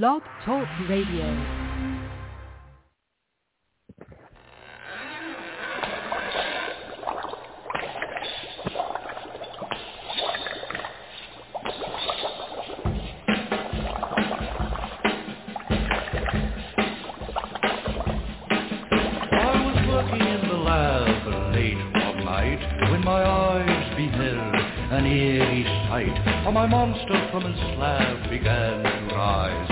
Blog Talk Radio. I was working in the lab late one night when my eyes beheld an eerie sight. For my monster from his slab began to rise,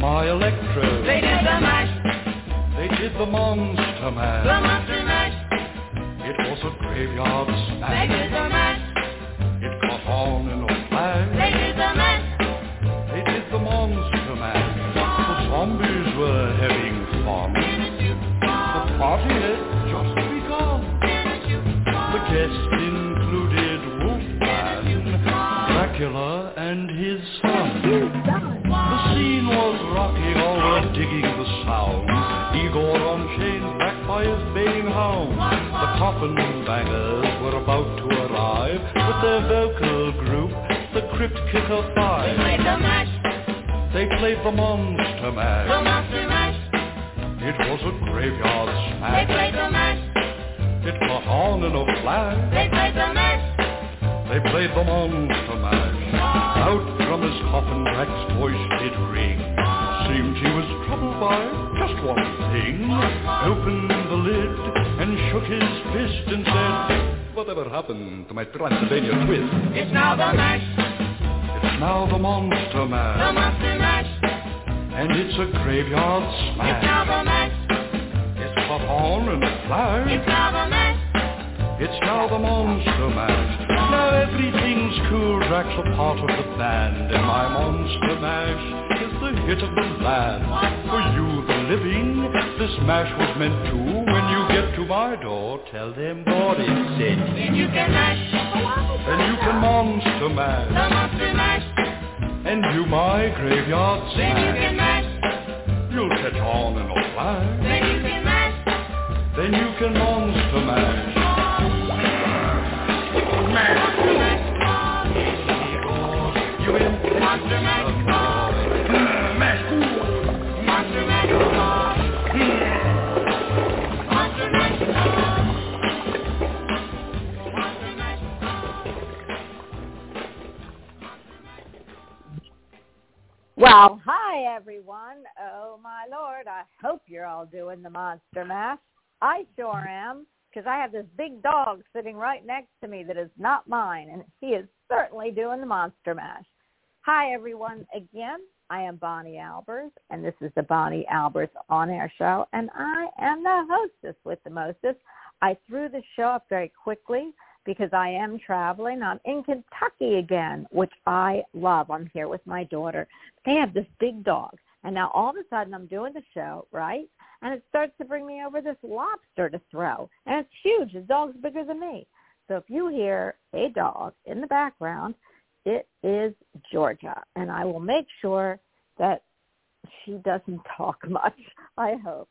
my electrode. They did the mash, They did the monster mash. the monster mash. It was a graveyard smash. They did the mash, It caught on in a flash. they did the mash. They did the monster mash. The zombies were having fun. The party had just begun. The guests included Wolfman, Dracula, and his son. The scene was rocking, all were digging the sound. Igor on chains, backed by his baying hound. The coffin bangers were about to arrive with their vocal group, the Crypt Kicker Five. They played the mash, They played the monster the monster mash. It was a graveyard smash. They played the mash, It caught on in a flash. they played the mash. They played the monster mash. Out his coffin, Drac's voice did ring. Seemed he was troubled by just one thing. Opened the lid and shook his fist and said, Whatever happened to my Transylvania twist? It's now the mash, It's now the monster the monster mash. And it's a graveyard smash. It's now the mash, It's caught on in a flash. it's now the mash. It's now the monster mash. Now everything's cool. Drac's a part of the band, and my monster mash is the hit of the land. For you, the living, this mash was meant to. When you get to my door, tell them what it said. Then you can mash, Then you can monster mash. the monster mash. and do my graveyard Then you can mash. You'll catch on in a flash. then you can mash. Then you can monster mash. Well, hi everyone. Oh my lord, I hope you're all doing the monster mash. I sure am, because I have this big dog sitting right next to me that is not mine, and he is certainly doing the monster mash. Hi everyone again. I am Bonnie Albers, and this is the Bonnie Albers on-air show, and I am the hostess with the mostest. I threw the show up very quickly because I am traveling. I'm in Kentucky again, which I love. I'm here with my daughter. They have this big dog. And now all of a sudden I'm doing the show, right? And it starts to bring me over this lobster to throw. And it's huge. The dog's bigger than me. So if you hear a dog in the background, it is Georgia. And I will make sure that she doesn't talk much, I hope.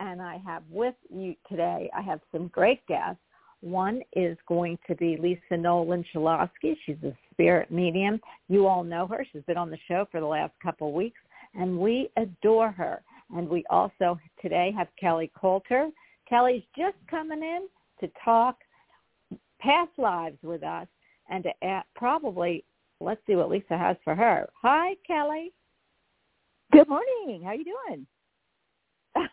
And I have with you today, I have some great guests. One is going to be Lisa Noland Shalosky. She's a spirit medium. You all know her. She's been on the show for the last couple of weeks, and we adore her. And we also today have Kelly Coulter. Kelly's just coming in to talk past lives with us and to add, probably let's see what Lisa has for her. Hi, Kelly. Good morning. How are you doing?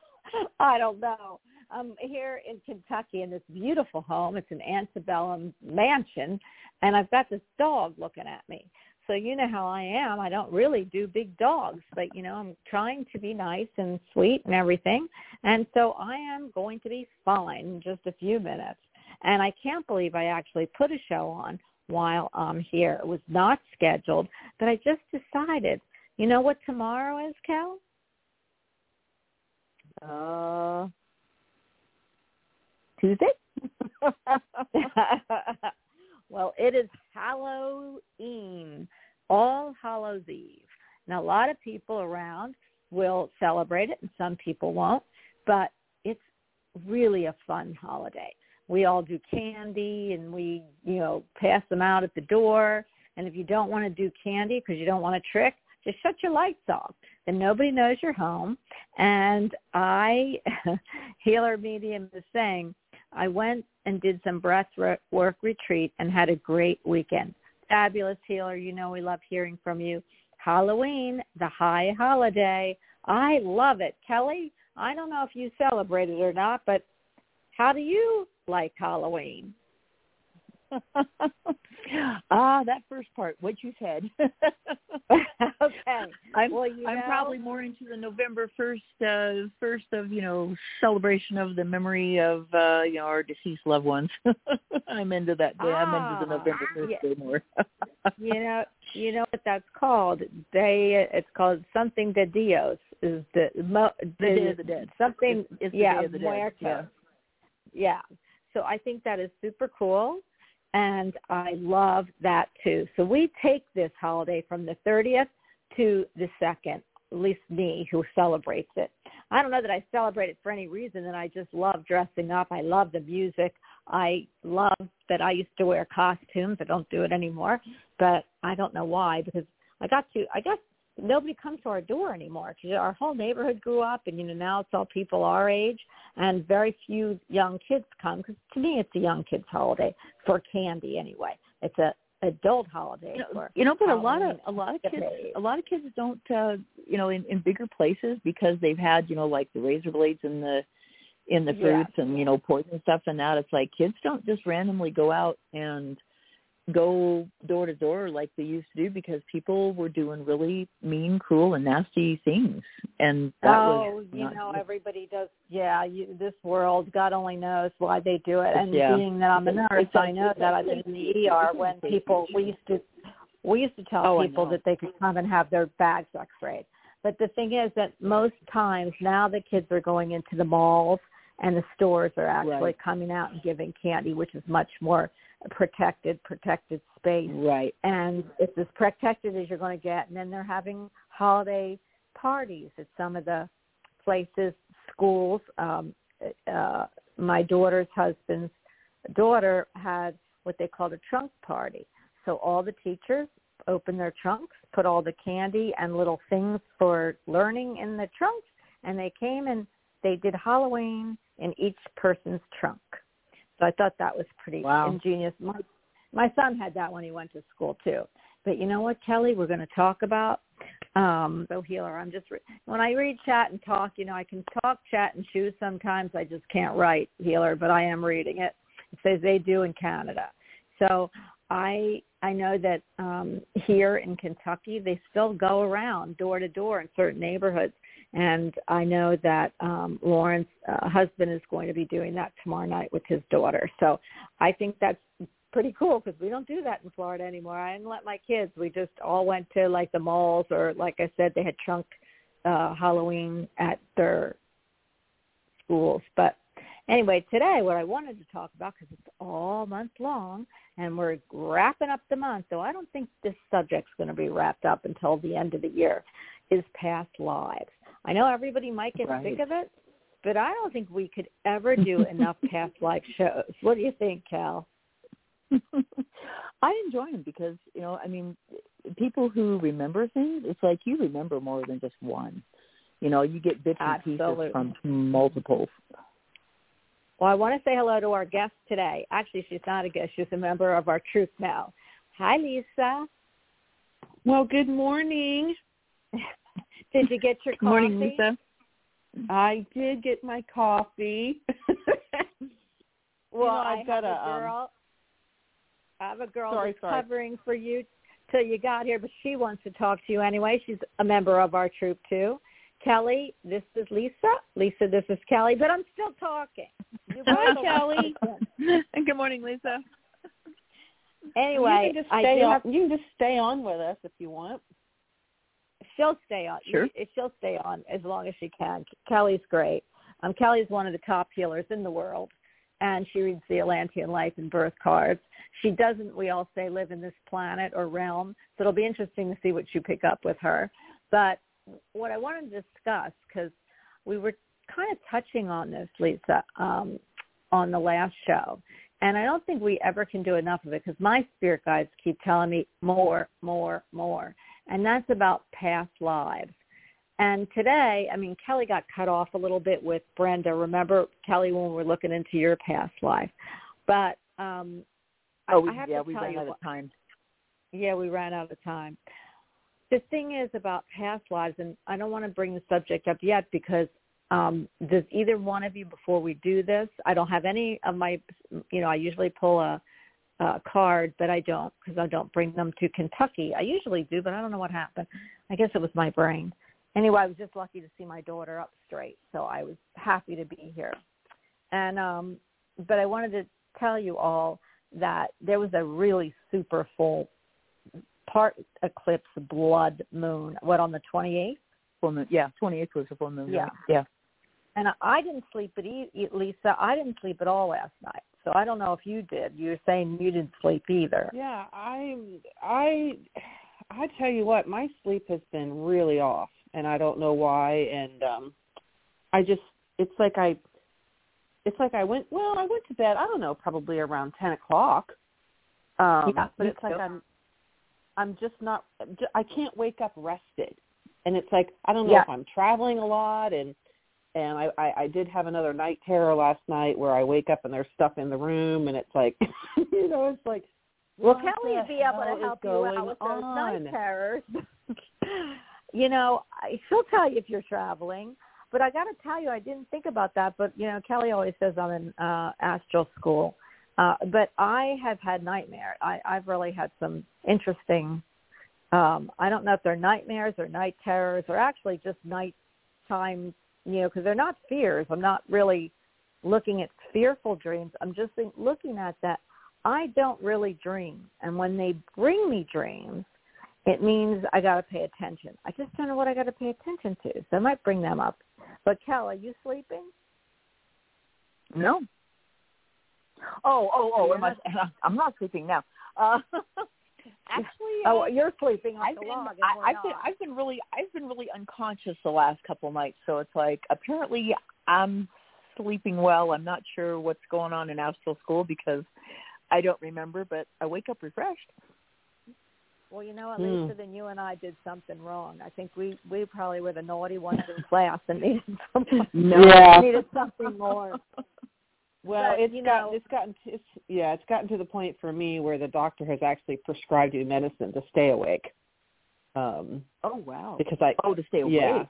I don't know. I'm here in Kentucky in this beautiful home. It's an antebellum mansion, and I've got this dog looking at me. So you know how I am. I don't really do big dogs, but you know, I'm trying to be nice and sweet and everything. And so I am going to be fine in just a few minutes. And I can't believe I actually put a show on while I'm here. It was not scheduled, but I just decided, you know what tomorrow is, Cal? Uh, Tuesday. well, it is Halloween, All Hallows Eve. Now, a lot of people around will celebrate it, and some people won't, but it's really a fun holiday. We all do candy, and we, you know, pass them out at the door. And if you don't want to do candy because you don't want to trick, just shut your lights off. Then nobody knows you're home. And I, Healer Medium is saying, I went and did some breath work retreat and had a great weekend. Fabulous healer. You know we love hearing from you. Halloween, the high holiday. I love it. Kelly, I don't know if you celebrate it or not, but how do you like Halloween? ah, that first part, what you said. okay. I'm well, you I'm know, probably more into the November first uh first of, you know, celebration of the memory of uh, you know, our deceased loved ones. I'm into that day. I'm into the Ah, November first yeah. day more. you know, you know what that's called? They it's called something de Dios is the mo, The Day of the Dead. Something It's- it's the yeah, Day of the Dead, yeah. Yeah. So I think that is super cool and I love that too. So we take this holiday from the 30th to the 2nd, at least me who celebrates it. I don't know that I celebrate it for any reason and I just love dressing up. I love the music. I love that I used to wear costumes. I don't do it anymore, but I don't know why because I got to I guess nobody comes to our door anymore. Because our whole neighborhood grew up and you know now it's all people our age and very few young kids come because to me it's a young kids holiday for candy anyway. It's a adult holiday you know, for you know but a lot of a lot of kids a lot of kids don't uh you know in in bigger places because they've had you know like the razor blades in the in the Yeah. fruits and you know poison stuff and that. It's like kids don't just randomly go out and go door to door like they used to do because people were doing really mean cruel and nasty things and that oh, was you know, good. everybody does. Yeah, you, this world, God only knows why they do it. And Yeah. being that I'm a nurse, it's I a- know that I've been in the ER when people we used to we used to tell Oh, people that they could come and have their bags X-rayed. But the thing is that most times now the kids are going into the malls and the stores are actually Right. coming out and giving candy, which is much more protected, protected space right and it's as protected as you're going to get. And then they're having holiday parties at some of the places, schools. Um, uh, my daughter's husband's daughter had what they called a trunk party. So all the teachers opened their trunks, put all the candy and little things for learning in the trunks, and they came and they did Halloween in each person's trunk. So I thought that was pretty Wow. ingenious. My my son had that when he went to school too. But you know what, Kelly? We're going to talk about um so healer. I'm just re- when I read chat and talk, you know, I can talk, chat, and choose. Sometimes I just can't write healer, but I am reading it. It says they do in Canada. So I I know that um here in Kentucky they still go around door to door in certain neighborhoods and I know that um Lauren's uh, husband is going to be doing that tomorrow night with his daughter. So I think that's pretty cool because we don't do that in Florida anymore. I didn't let my kids. We just all went to like the malls or like I said, they had trunk uh, Halloween at their schools. But anyway, today what I wanted to talk about because it's all month long and we're wrapping up the month, though I don't think this subject's going to be wrapped up until the end of the year, is past lives. I know everybody might get Right. sick of it, but I don't think we could ever do enough past life shows. What do you think, Cal? I enjoy them because you know, I mean, people who remember things, it's like you remember more than just one. You know, you get bits and pieces from multiple. Well, I want to say hello to our guest today. Actually, she's not a guest. She's a member of our troop now. Hi, Lisa. Well, good morning. Did you get your coffee? Morning, Lisa. I did get my coffee. Well, know, I I've got have a, a um, girl. I have a girl Sorry, that's sorry. covering for you till you got here, but she wants to talk to you anyway. She's a member of our troop too. Kelly, this is Lisa. Lisa, this is Kelly, but I'm still talking. You Hi, Kelly. and good morning, Lisa. Anyway, you can just I stay do on. have You can just stay on with us if you want. She'll stay on. Sure. She'll stay on as long as she can. Kelly's great. Um, Kelly's one of the top healers in the world, and she reads the Atlantean life and birth cards. She doesn't, we all say, live in this planet or realm, so it'll be interesting to see what you pick up with her. But what I want to discuss, because we were kind of touching on this, Lisa, um, on the last show, and I don't think we ever can do enough of it because my spirit guides keep telling me more, more, more. And that's about past lives. And today, I mean, Kelly got cut off a little bit with Brenda. Remember, Kelly, when we were looking into your past life. But um, Oh, have yeah, we ran out what- of time. yeah, we ran out of time. The thing is about past lives, and I don't want to bring the subject up yet because um, does either one of you before we do this? I don't have any of my, you know, I usually pull a, a card, but I don't because I don't bring them to Kentucky. I usually do, but I don't know what happened. I guess it was my brain. Anyway, I was just lucky to see my daughter up straight, so I was happy to be here. And um, but I wanted to tell you all that there was a really super full part eclipse blood moon what on the 28th Full moon. Yeah, 28th was a full moon. Yeah. Yeah. and I didn't sleep at e- Lisa I didn't sleep at all last night so I don't know if you did you were saying you didn't sleep either Yeah, I I I tell you what, my sleep has been really off and I don't know why and um I just it's like I it's like I went well, I went to bed, I don't know, probably around ten o'clock. Um Yeah, but it's like too. I'm I'm just not I can't wake up rested. And it's like I don't know Yeah. if I'm traveling a lot and and I, I I did have another night terror last night where I wake up and there's stuff in the room and it's like you know it's like well Kelly would be able to help you out with those on? night terrors you know I, she'll tell you if you're traveling but I got to tell you I didn't think about that but you know Kelly always says I'm in uh astral school uh but I have had nightmares I I've really had some interesting um I don't know if they're nightmares or night terrors or actually just nighttime you know because they're not fears I'm not really looking at fearful dreams I'm just think, looking at that I don't really dream and when they bring me dreams it means I got to pay attention. I just don't know what I got to pay attention to. So I might bring them up. But Kel, are you sleeping? No. Oh, oh, oh! Am I, I'm not sleeping now. Uh, actually, Oh, uh, you're sleeping like I've a been, log. and I, we're I've been. I've been really, I've been really unconscious the last couple nights. So it's like apparently I'm sleeping well. I'm not sure what's going on in astral school because I don't remember, but I wake up refreshed. Well, you know what, Hmm. Lisa, then you and I did something wrong. I think we we probably were the naughty ones in class and needed something. Yeah. needed something more. Well, But, it's you got know- it's gotten it's yeah, it's gotten to the point for me where the doctor has actually prescribed you medicine to stay awake. Um Oh wow! because I Oh, to stay awake. yeah.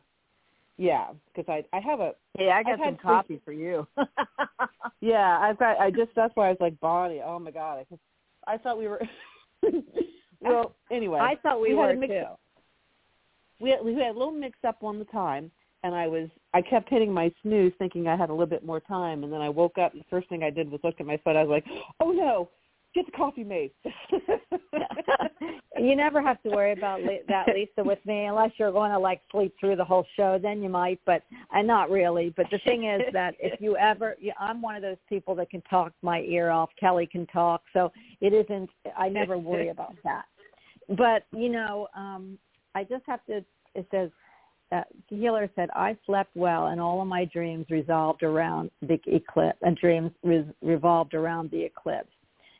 Yeah, because I I have a Hey, I got I've had some sleep- coffee for you. yeah, I've got I just that's why I was like Bonnie, oh my god, I just, I thought we were Well, anyway, I thought we, we had were a mix- too. we had, we had a little mix up one the time and I was I kept hitting my snooze thinking I had a little bit more time and then I woke up and the first thing I did was look at my phone. I was like, "Oh no, get the coffee made." you never have to worry about that, Lisa, with me, unless you're going to like sleep through the whole show. Then you might, but uh, not really. But the thing is that if you ever, I'm one of those people that can talk my ear off. Kelly can talk, so it isn't. I never worry about that. But you know, um, I just have to. It says. Uh, healer said, I slept well and all of my dreams revolved around the eclipse and dreams re- revolved around the eclipse.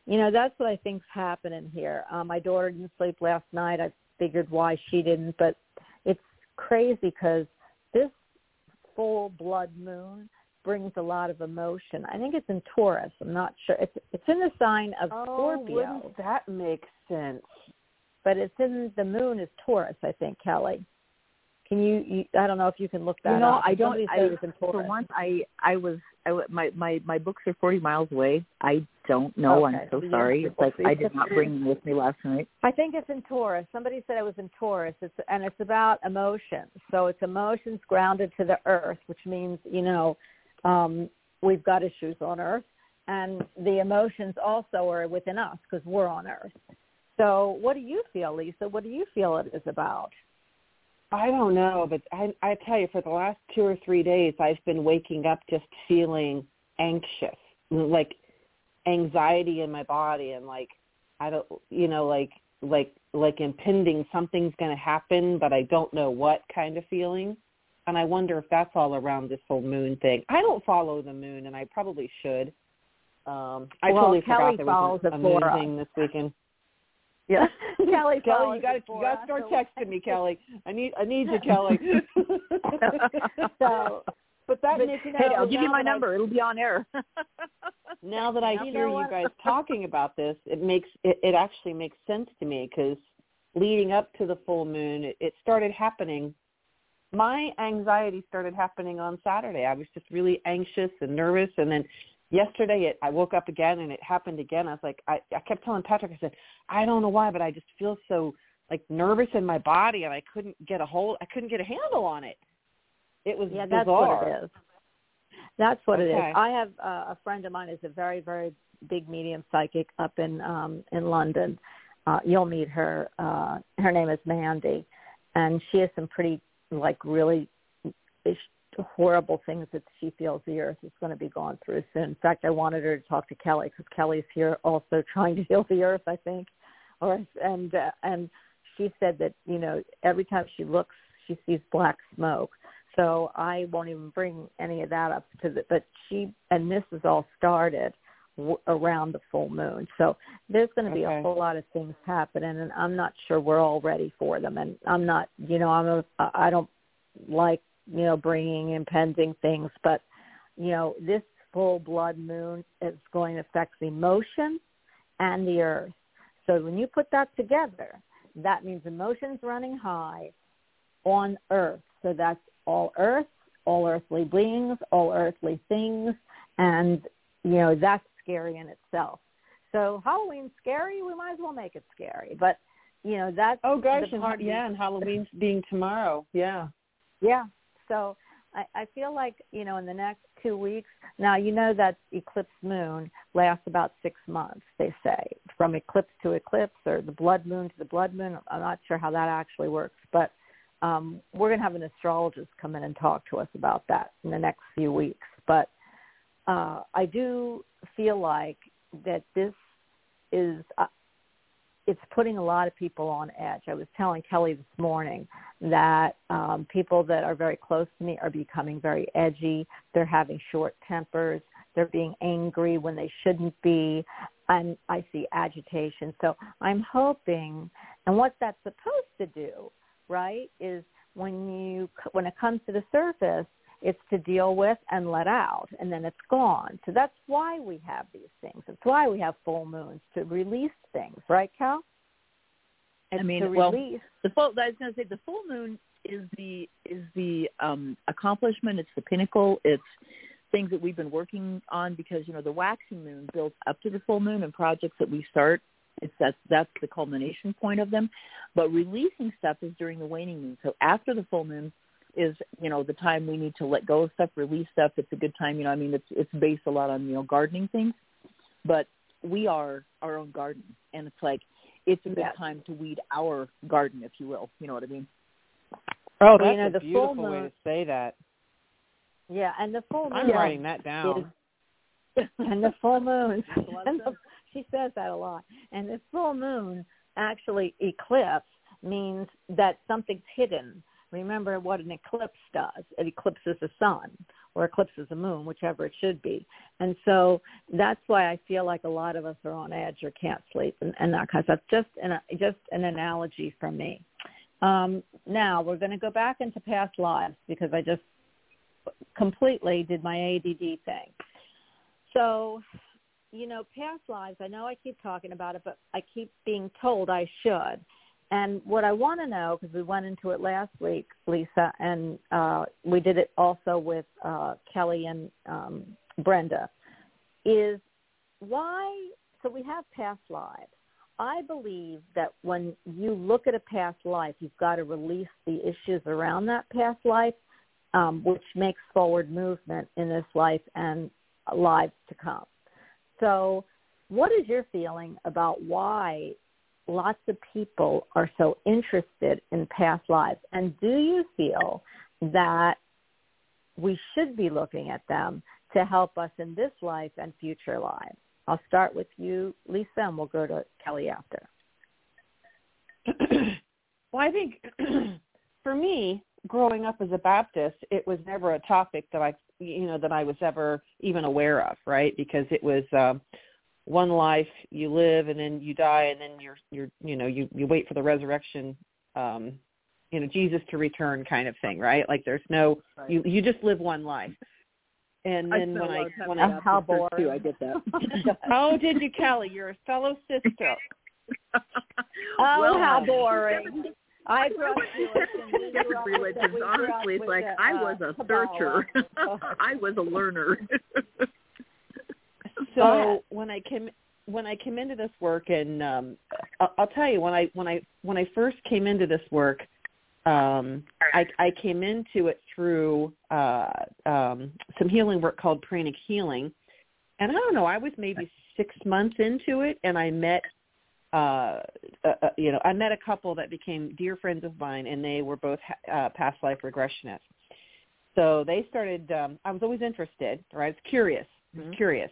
You know, that's what I think's happening here. Um, my daughter didn't sleep last night. I figured why she didn't, but it's crazy because this full blood moon brings a lot of emotion. I think it's in Taurus. I'm not sure. It's it's in the sign of oh, Scorpio, wouldn't that make sense? but it's in the moon is Taurus. I think Kelly. Can you, you? I don't know if you can look that you know, up. I don't. I, it was in for once, I I was I, my my my books are forty miles away. I don't know. Okay. I'm so Yeah, sorry. It's like I did not bring them with me last night. I think it's in Taurus. Somebody said it was in Taurus. It's and it's about emotions. So it's emotions grounded to the earth, which means you know um, we've got issues on earth, and the emotions also are within us because we're on earth. So what do you feel, Lisa? What do you feel it is about? I don't know, but I I tell you, for the last two or three days, I've been waking up just feeling anxious, like anxiety in my body, and like I don't, you know, like like like impending something's going to happen, but I don't know what kind of feeling. And I wonder if that's all around this whole moon thing. I don't follow the moon, and I probably should. Um, I Well, totally Kelly forgot there was a, a moon thing this weekend. Yeah, Kelly. Kelly, you got to you got to start so- texting me, Kelly. I need I need you, Kelly. So, but that but makes you you know, hey, I'll give you my that I- number. It'll be on air. now that I You hear you what? guys talking about this, it makes it, it actually makes sense to me because leading up to the full moon, it, it started happening. My anxiety started happening on Saturday. I was just really anxious and nervous, and then yesterday it, I woke up again and it happened again. I was like, I, I kept telling Patrick, I said, I don't know why, but I just feel so like nervous in my body, and I couldn't get a hold, I couldn't get a handle on it. It was yeah, that's bizarre. what it is. That's what it Okay. is. I have uh, a friend of mine is a very, very big medium psychic up in um in London. Uh you'll meet her. Uh her name is Mandy and she has some pretty like really horrible things that she feels the earth is going to be going through soon. In fact, I wanted her to talk to Kelly because Kelly's here also trying to heal the earth, I think. Or and uh, and she said that you know every time she looks, she sees black smoke. So I won't even bring any of that up to the. But she and this is all started w- around the full moon. So there's going to be Okay. a whole lot of things happening, and I'm not sure we're all ready for them. And I'm not, you know, I'm a, I don't like you know bringing impending things, but you know this full blood moon is going to affect the emotion and the earth. So when you put that together, that means emotions running high on earth. So that's all earth, all earthly beings, all earthly things, and you know that's scary in itself. So Halloween's scary. We might as well make it scary. But you know that's Oh gosh, the and, yeah, and Halloween's being tomorrow. Yeah. yeah. So I, I feel like, you know, in the next two weeks, now you know that eclipse moon lasts about six months, they say, from eclipse to eclipse or the blood moon to the blood moon. I'm not sure how that actually works, but um, we're going to have an astrologist come in and talk to us about that in the next few weeks. But uh, I do feel like that this is uh, it's putting a lot of people on edge. I was telling Kelly this morning that um, people that are very close to me are becoming very edgy. They're having short tempers. They're being angry when they shouldn't be. And I see agitation. So I'm hoping, and what that's supposed to do, right, is when you when it comes to the surface, it's to deal with and let out, and then it's gone. So that's why we have these things. It's why we have full moons to release things, right, Cal? It's I mean, to well, release. the full I was going to say the full moon is the is the um accomplishment it's the pinnacle it's things that we've been working on because you know the waxing moon builds up to the full moon and projects that we start it's that's that's the culmination point of them but releasing stuff is during the waning moon so after the full moon is you know the time we need to let go of stuff release stuff it's a good time you know i mean it's it's based a lot on you know gardening things but we are our own garden and it's like it's a good Yes. time to weed our garden if you will you know what i mean Oh, Well, that's you know, a the beautiful full way to say that. Yeah, and the full moon. I'm writing that down. and the full moon. Makes a lot of and the, she says that a lot. And the full moon actually eclipse means that something's hidden. Remember what an eclipse does. It eclipses the sun or eclipses the moon, whichever it should be. And so that's why I feel like a lot of us are on edge or can't sleep and, and that kind of stuff. Just an, just an analogy from me. Um, now we're going to go back into past lives because I just completely did my ADD thing. So, you know, past lives, I know I keep talking about it, but I keep being told I should. And what I want to know, because we went into it last week, Lisa, and uh, we did it also with uh, Kelly and um, Brenda, is why, so we have past lives. I believe that when you look at a past life, you've got to release the issues around that past life, um, which makes forward movement in this life and lives to come. So, what is your feeling about why lots of people are so interested in past lives? And do you feel that we should be looking at them to help us in this life and future lives? I'll start with you, Lisa, and we'll go to Kelly after. well, I think for me, growing up as a Baptist, it was never a topic that I, you know, that I was ever even aware of, right? Because it was um, one life you live and then you die and then you're, you're, you know, you you wait for the resurrection, um, you know, Jesus to return, kind of thing, right? Like there's no, Right. you you just live one life. And then when I when I How boring. too, I get that. oh, did you, Kelly? You're a fellow sister. Oh, Well, how boring. I grew up Jewish different grew up with the- religions. we grew up Honestly, it's like the, I uh, was a searcher. I was a learner. So when I came when I came into this work, and um, I'll, I'll tell you when I when I when I first came into this work, um, I, I came into it through uh, um, some healing work called pranic healing, and I don't know, I was maybe six months into it, and I met. Uh, uh, uh, you know, I met a couple that became dear friends of mine, and they were both uh, past life regressionists. So they started. Um, I was always interested, or I was curious. I was curious.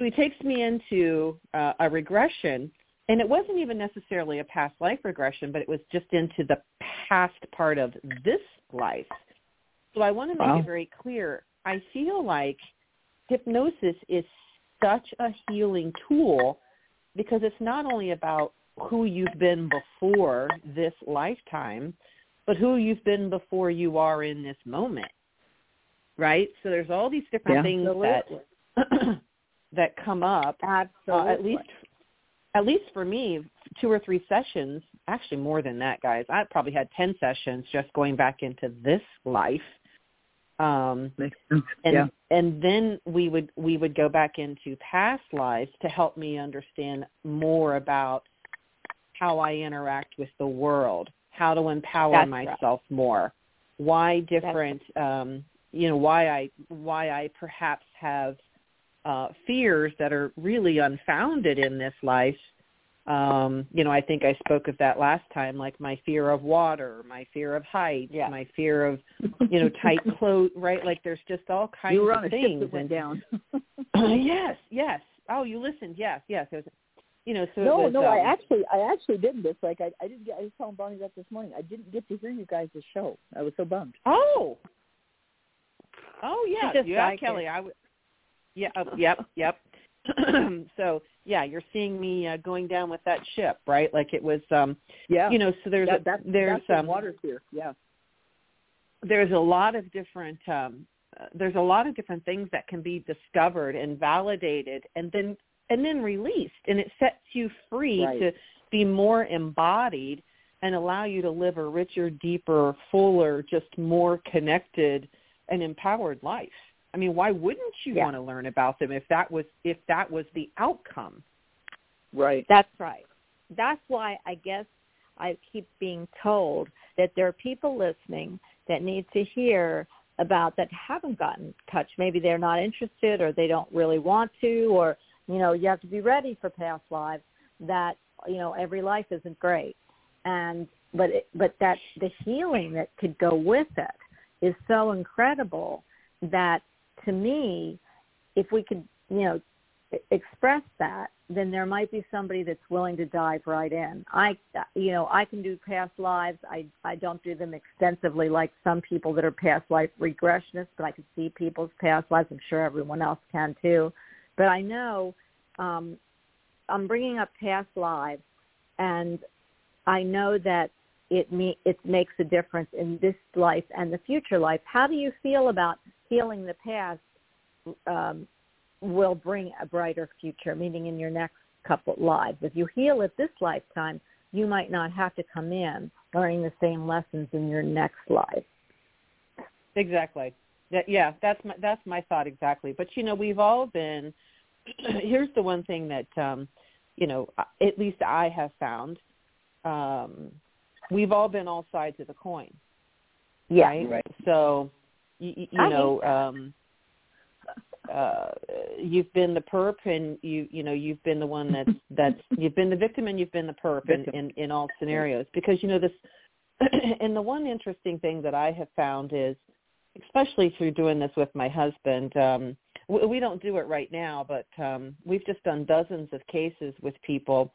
So he takes me into uh, a regression, and it wasn't even necessarily a past life regression, but it was just into the past part of this life. So I want to make Wow. it very clear. I feel like hypnosis is such a healing tool because it's not only about who you've been before this lifetime, but who you've been before you are in this moment. Right? So there's all these different Yeah. things Absolutely. that that come up uh, Absolutely. at least at least for me two or three sessions actually more than that guys i probably had 10 sessions just going back into this life um Makes sense. and yeah. and then we would we would go back into past lives to help me understand more about how I interact with the world, how to empower That's right. myself more, why different um you know why I why I perhaps have uh fears that are really unfounded in this life um you know i think i spoke of that last time like my fear of water my fear of heights Yeah. my fear of you know tight clothes right like there's just all kinds you were on of a ship things that went down. yes yes oh you listened yes yes it was you know so no, was, no, I um, actually, I actually didn't. It's like I, I didn't get. I was telling Bonnie that this morning. I didn't get to hear you guys' show. I was so bummed. oh oh yeah just yeah kelly it. i w- yeah oh, yep yep so yeah you're seeing me uh, going down with that ship right like it was um Yeah. you know so there's that, a, that, there's um water here. Yeah. there's a lot of different um uh, there's a lot of different things that can be discovered and validated and then and then released and it sets you free Right. to be more embodied and allow you to live a richer deeper fuller just more connected and empowered life i mean why wouldn't you Yeah. want to learn about them if that was if that was the outcome Right. That's right. That's why I guess I keep being told that there are people listening that need to hear about that haven't gotten in touch. Maybe they're not interested or they don't really want to or, you know, you have to be ready for past lives that, you know, every life isn't great. And but it, but that the healing that could go with it is so incredible that to me if we could, you know, express that, then there might be somebody that's willing to dive right in. I, you know, I can do past lives. I I don't do them extensively like some people that are past life regressionists, but I can see people's past lives. I'm sure everyone else can too. But I know um, I'm bringing up past lives, and I know that it me it makes a difference in this life and the future life. How do you feel about healing the past? Um, will bring a brighter future, meaning in your next couple lives. If you heal it this lifetime, you might not have to come in learning the same lessons in your next life. Exactly. That, yeah, that's my that's my thought exactly. But you know, we've all been. here's the one thing that um, you know, at least I have found. Um, we've all been all sides of the coin, right? Right. So, you, you know, um, uh you've been the perp and you you know you've been the one that's that's you've been the victim and you've been the perp in in, in all scenarios. Because you know this and the one interesting thing that I have found is especially through doing this with my husband um we, we don't do it right now but um we've just done dozens of cases with people.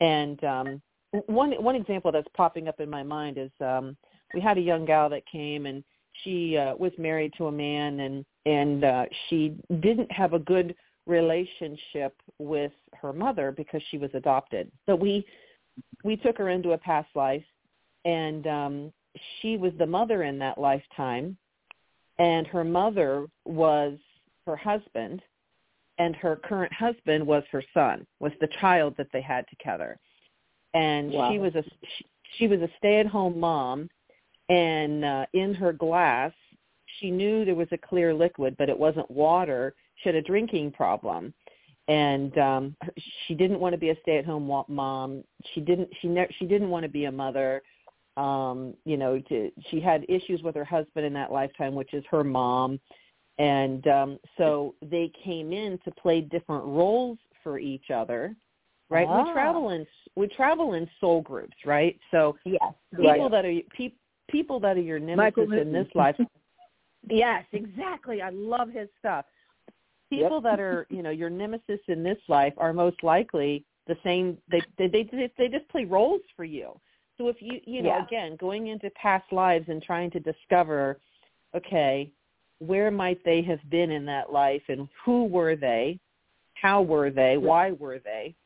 And um one one example that's popping up in my mind is um we had a young gal that came and she uh, was married to a man and and uh, she didn't have a good relationship with her mother because she was adopted. So we we took her into a past life and um she was the mother in that lifetime and her mother was her husband and her current husband was her son was the child that they had together and Wow. she was a she, she was a stay at home mom and uh, in her glass she knew there was a clear liquid but it wasn't water she had a drinking problem and um she didn't want to be a stay at home mom she didn't she ne- she didn't want to be a mother um you know to, she had issues with her husband in that lifetime which is her mom and um so they came in to play different roles for each other right Ah. we travel in we travel in soul groups right so Yes. people Right. that are pe- people that are your nemesis in this life. Yes exactly. I love his stuff. People that are you know your nemesis in this life are most likely the same. They they they, they just play roles for you. So if you you know Yeah. again going into past lives and trying to discover okay where might they have been in that life and who were they? How were they? Why were they?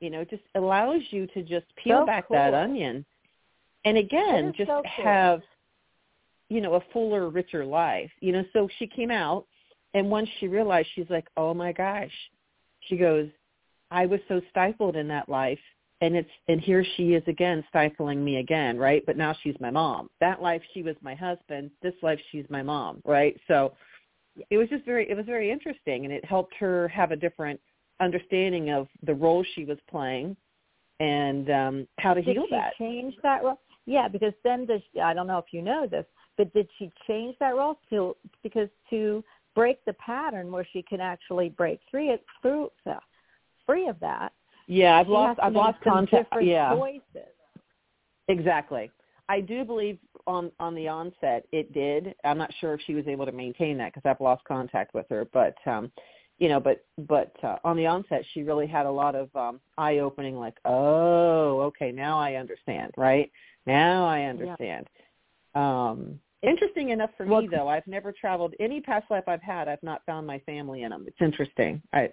You know it just allows you to just peel So back that onion and again just so cool. have you know a fuller richer life you know? So she came out and once she realized she's like oh my gosh. She goes i was so stifled in that life and it's and here she is again stifling me again right? But now she's my mom. That life she was my husband. This life she's my mom right? So it was just very it was very interesting and it helped her have a different understanding of the role she was playing and um how to did heal she that. change that role? Yeah, because then does she, I don't know if you know this, but did she change that role to because to break the pattern where she can actually break free through free of that? yeah i've lost i've lost contact yeah choices. Exactly. I do believe on on the onset it did. I'm not sure if she was able to maintain that because I've lost contact with her, but um you know, but but uh, on the onset she really had a lot of um eye opening like, "Oh, okay, now I understand." Right? Now I understand. Um interesting enough for Well- me though, I've never traveled any past life I've had, I've not found my family in them. It's interesting. I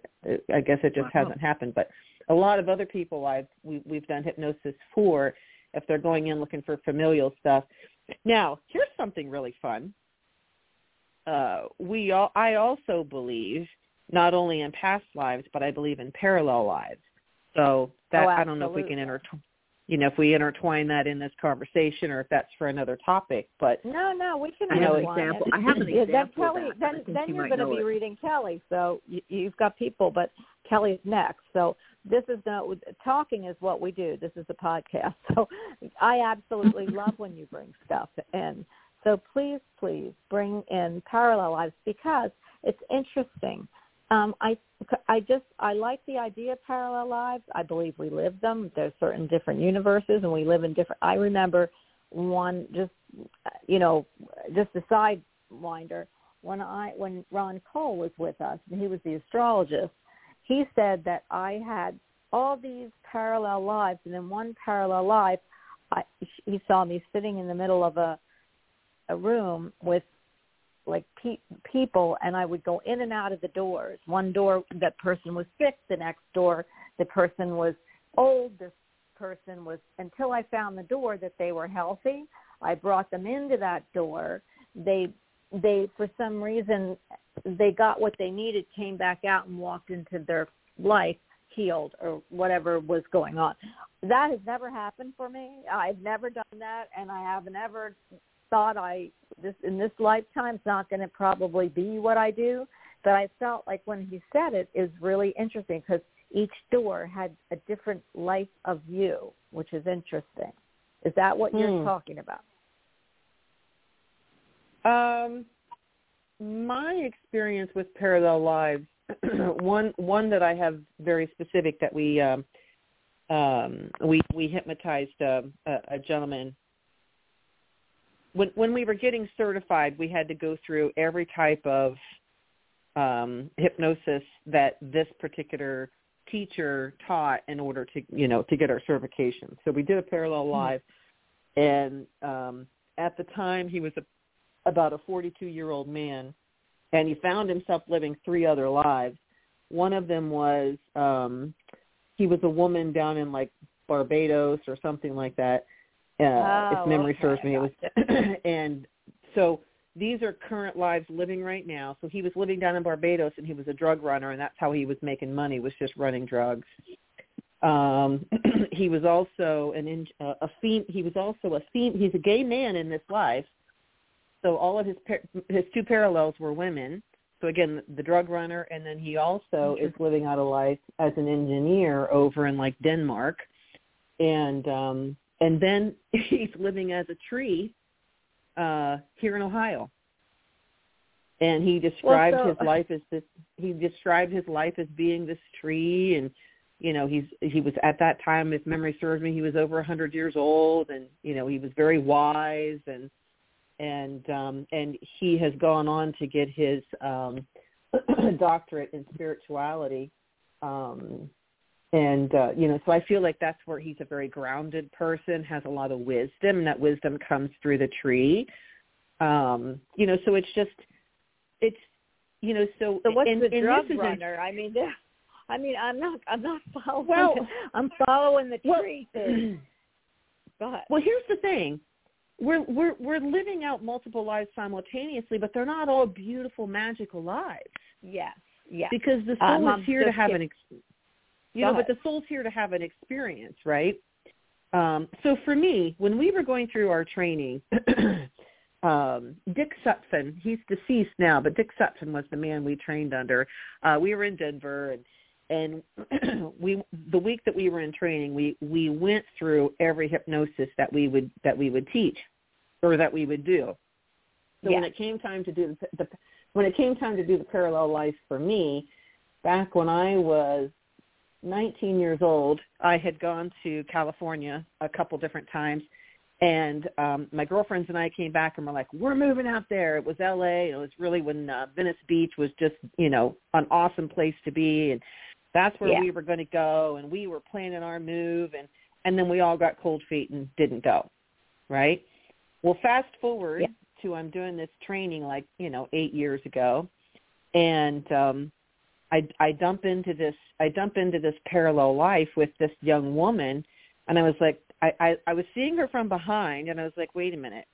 I guess it just Wow. hasn't happened, but a lot of other people I've we, we've done hypnosis for if they're going in looking for familial stuff. Now, here's something really fun. Uh, we all, I also believe not only in past lives, but I believe in parallel lives. So that Oh, I don't know if we can intertwine, you know, if we intertwine that in this conversation or if that's for another topic. But No, no, we can I have an example. I have an Yeah, example of Kelly, that. Then then you you're going to be it. reading Kelly. So you, you've got people, but Kelly's next. So this is going talking is what we do. This is a podcast. So I absolutely love when you bring stuff in. So please, please bring in parallel lives because it's interesting. Um, I I just I like the idea of parallel lives. I believe we live them. There's certain different universes, and we live in different. I remember one just you know just a sidewinder when I when Ron Cole was with us and he was the astrologist. He said that I had all these parallel lives, and in one parallel life, I, he saw me sitting in the middle of a a room with like pe- people and I would go in and out of the doors. One door that person was sick, the next door the person was old, this person was until I found the door that they were healthy. I brought them into that door. They they for some reason they got what they needed, came back out and walked into their life healed or whatever was going on. That has never happened for me. I've never done that and I haven't ever thought I this in this lifetime it's not going to probably be what I do, but I felt like when he said it is really interesting because each door had a different life of view, which is interesting. Is that what you're Hmm. talking about? Um, my experience with parallel lives, one one that I have very specific that we um, um, we we hypnotized a, a, a gentleman. When when we were getting certified, we had to go through every type of um, hypnosis that this particular teacher taught in order to you know to get our certification. So we did a parallel live, and um, at the time he was a, about a 42 year old man, and he found himself living three other lives. One of them was um, he was a woman down in like Barbados or something like that. Uh, Oh, if memory okay, serves me, it was, gotcha. and so these are current lives living right now. So he was living down in Barbados, and he was a drug runner, and that's how he was making money was just running drugs. Um, he was also an in, uh, a fem- he was also a fem- he's a gay man in this life. So all of his par- his two parallels were women. So again, the drug runner, and then he also is living out a life as an engineer over in like Denmark, and um, and then he's living as a tree uh, here in Ohio. And he described so- his life as this. He described his life as being this tree, and you know he's he was at that time, if memory serves me, he was over a hundred years old, and you know he was very wise, and and um, and he has gone on to get his um, doctorate in spirituality. Um, and uh, you know, so I feel like that's where he's a very grounded person, has a lot of wisdom, and that wisdom comes through the tree. Um, you know, so it's just, it's, you know, so So what's and, the and drug this runner? I mean, I mean, I'm not, I'm not following. Well- I'm following the Well- tree thing. Go ahead. Well, here's the thing. We're we're we're living out multiple lives simultaneously, but they're not all beautiful, magical lives. Yes, yes. Because the Um, soul I'm is here to have kidding. an, ex- you know, but the soul's here to have an experience, right? Um, so for me, when we were going through our training, um, Dick Sutphin, he's deceased now, but Dick Sutphin was the man we trained under. Uh, we were in Denver, and and we the week that we were in training, we we went through every hypnosis that we would that we would teach or that we would do. So when it came time to do the, the when it came time to do the parallel life for me, back when I was 19 years old, I had gone to California a couple different times, and um, my girlfriends and I came back and were like, "We're moving out there." It was L.A. It was really when uh, Venice Beach was just, you know, an awesome place to be, and that's where Yeah. we were going to go. And we were planning our move, and and then we all got cold feet and didn't go, right? Well, fast forward Yeah. to I'm doing this training like you know eight years ago, and um, I I dump into this I dump into this parallel life with this young woman, and I was like I, I I was seeing her from behind, and I was like, wait a minute.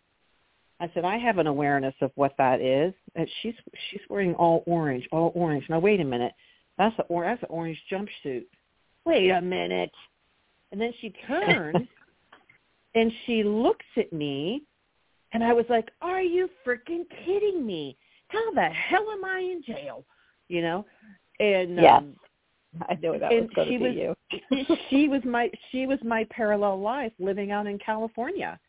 I said I have an awareness of what that is. And she's she's wearing all orange, all orange. Now wait a minute, that's a or that's an orange jumpsuit. Wait a minute. And then she turns and she looks at me and I was like, Are you freaking kidding me? How the hell am I in jail? You know? And yeah. um I know that and was going she to be was- you. she was my she was my parallel life living out in California.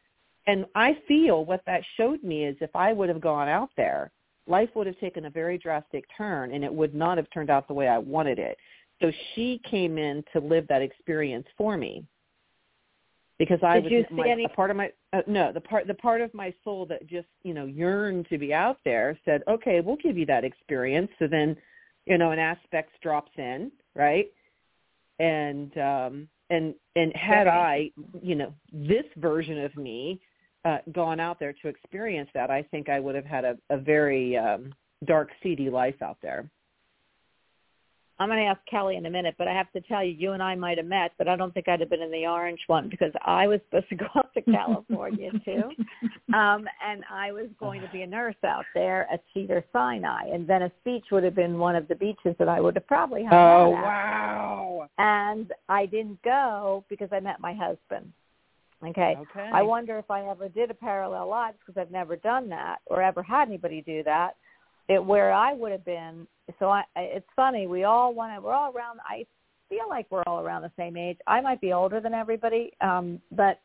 And I feel what that showed me is if I would have gone out there, life would have taken a very drastic turn and it would not have turned out the way I wanted it. So she came in to live that experience for me. Because I Did was you see my, any- part of my uh, no the part the part of my soul that just you know yearned to be out there said okay we'll give you that experience so then you know an aspects drops in right? And um and and had I you know this version of me uh gone out there to experience that I think I would have had a, a very um dark seedy life out there I'm going to ask Kelly in a minute, but I have to tell you, you and I might have met, but I don't think I'd have been in the orange one because I was supposed to go up to California too, um, and I was going to be a nurse out there at Cedar Sinai, and Venice Beach would have been one of the beaches that I would have probably hung Oh wow And I didn't go because I met my husband. Okay. okay I wonder if I ever did a parallel lives because I've never done that or ever had anybody do that. It where I would have been. So I, it's funny. We all want to. We're all around. I feel like we're all around the same age. I might be older than everybody, um, but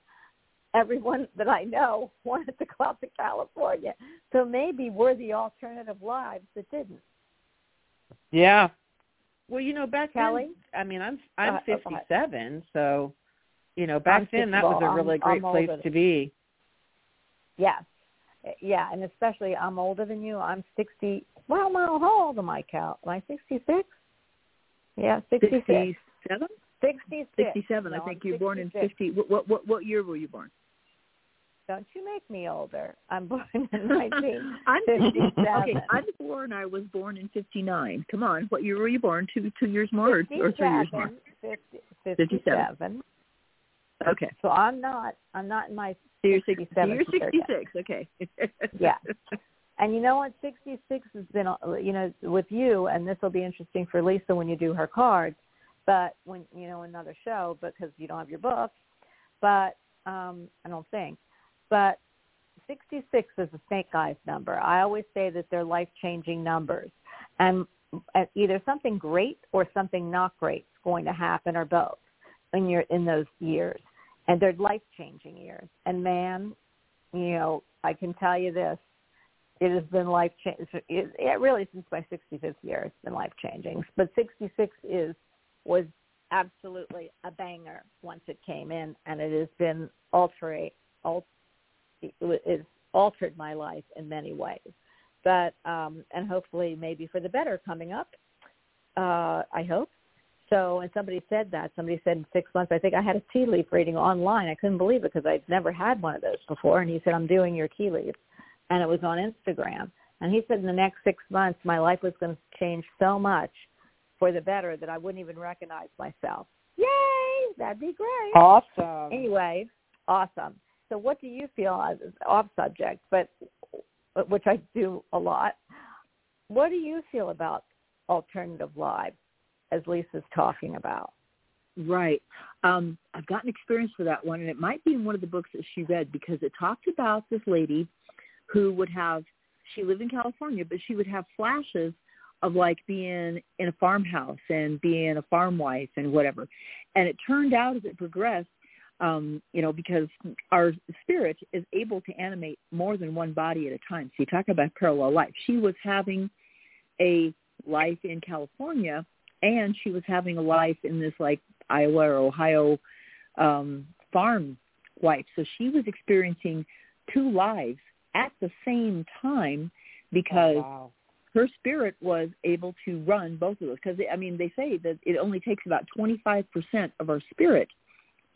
everyone that I know wanted to go out to California. So maybe we're the alternative lives that didn't. Yeah. Well, you know, back Kelly? then, I mean, I'm I'm Uh, okay. 57, so you know, back I'm then that was a really I'm- great I'm place to be. Yes. Yeah, and especially I'm older than you. I'm 60. Well, no, how old am I, Cal? Am I 66? Yeah, 66. 67? 66. 67. No, I think I'm you were born in 50. What, what what what year were you born? Don't you make me older. I'm born in 1957. I'm 50. Okay, I'm born. I was born in 59. Come on, what year were you born? Two two years more or, or three years more? 50, 57. 57. Okay, So I'm not. I'm not in my. So you're, six, so 67 you're 66. Okay. Yeah. And you know what? 66 has been, uh, you know, with you, and this will be interesting for Lisa when you do her cards, but when, you know, another show, because you don't have your book, but um, I don't think. But 66 is a snake eyes number. I always say that they're life-changing numbers. And either something great or something not great is going to happen or both in your in those years. And they're life-changing years. And man, you know, I can tell you this, it has been life changing. It, it really since my 65th year, it's been life changing. But 66 is was absolutely a banger once it came in, and it has been alter al- it has altered my life in many ways. But um, and hopefully maybe for the better coming up. Uh, I hope. So, and somebody said that. Somebody said in six months. I think I had a tea leaf reading online. I couldn't believe it because I'd never had one of those before. And he said, "I'm doing your tea leaf." and it was on Instagram. And he said in the next six months, my life was going to change so much for the better that I wouldn't even recognize myself. Yay! That'd be great. Awesome. Anyway, awesome. So what do you feel off subject, but which I do a lot? What do you feel about alternative lives, as Lisa's talking about? Right. Um, I've gotten experience for that one, and it might be in one of the books that she read because it talked about this lady who would have, she lived in California, but she would have flashes of like being in a farmhouse and being a farm wife and whatever. And it turned out as it progressed, um, you know, because our spirit is able to animate more than one body at a time. So you talk about parallel life. She was having a life in California and she was having a life in this like Iowa or Ohio um, farm wife. So she was experiencing two lives at the same time because Oh, wow. her spirit was able to run both of those. Because I mean, they say that it only takes about 25% of our spirit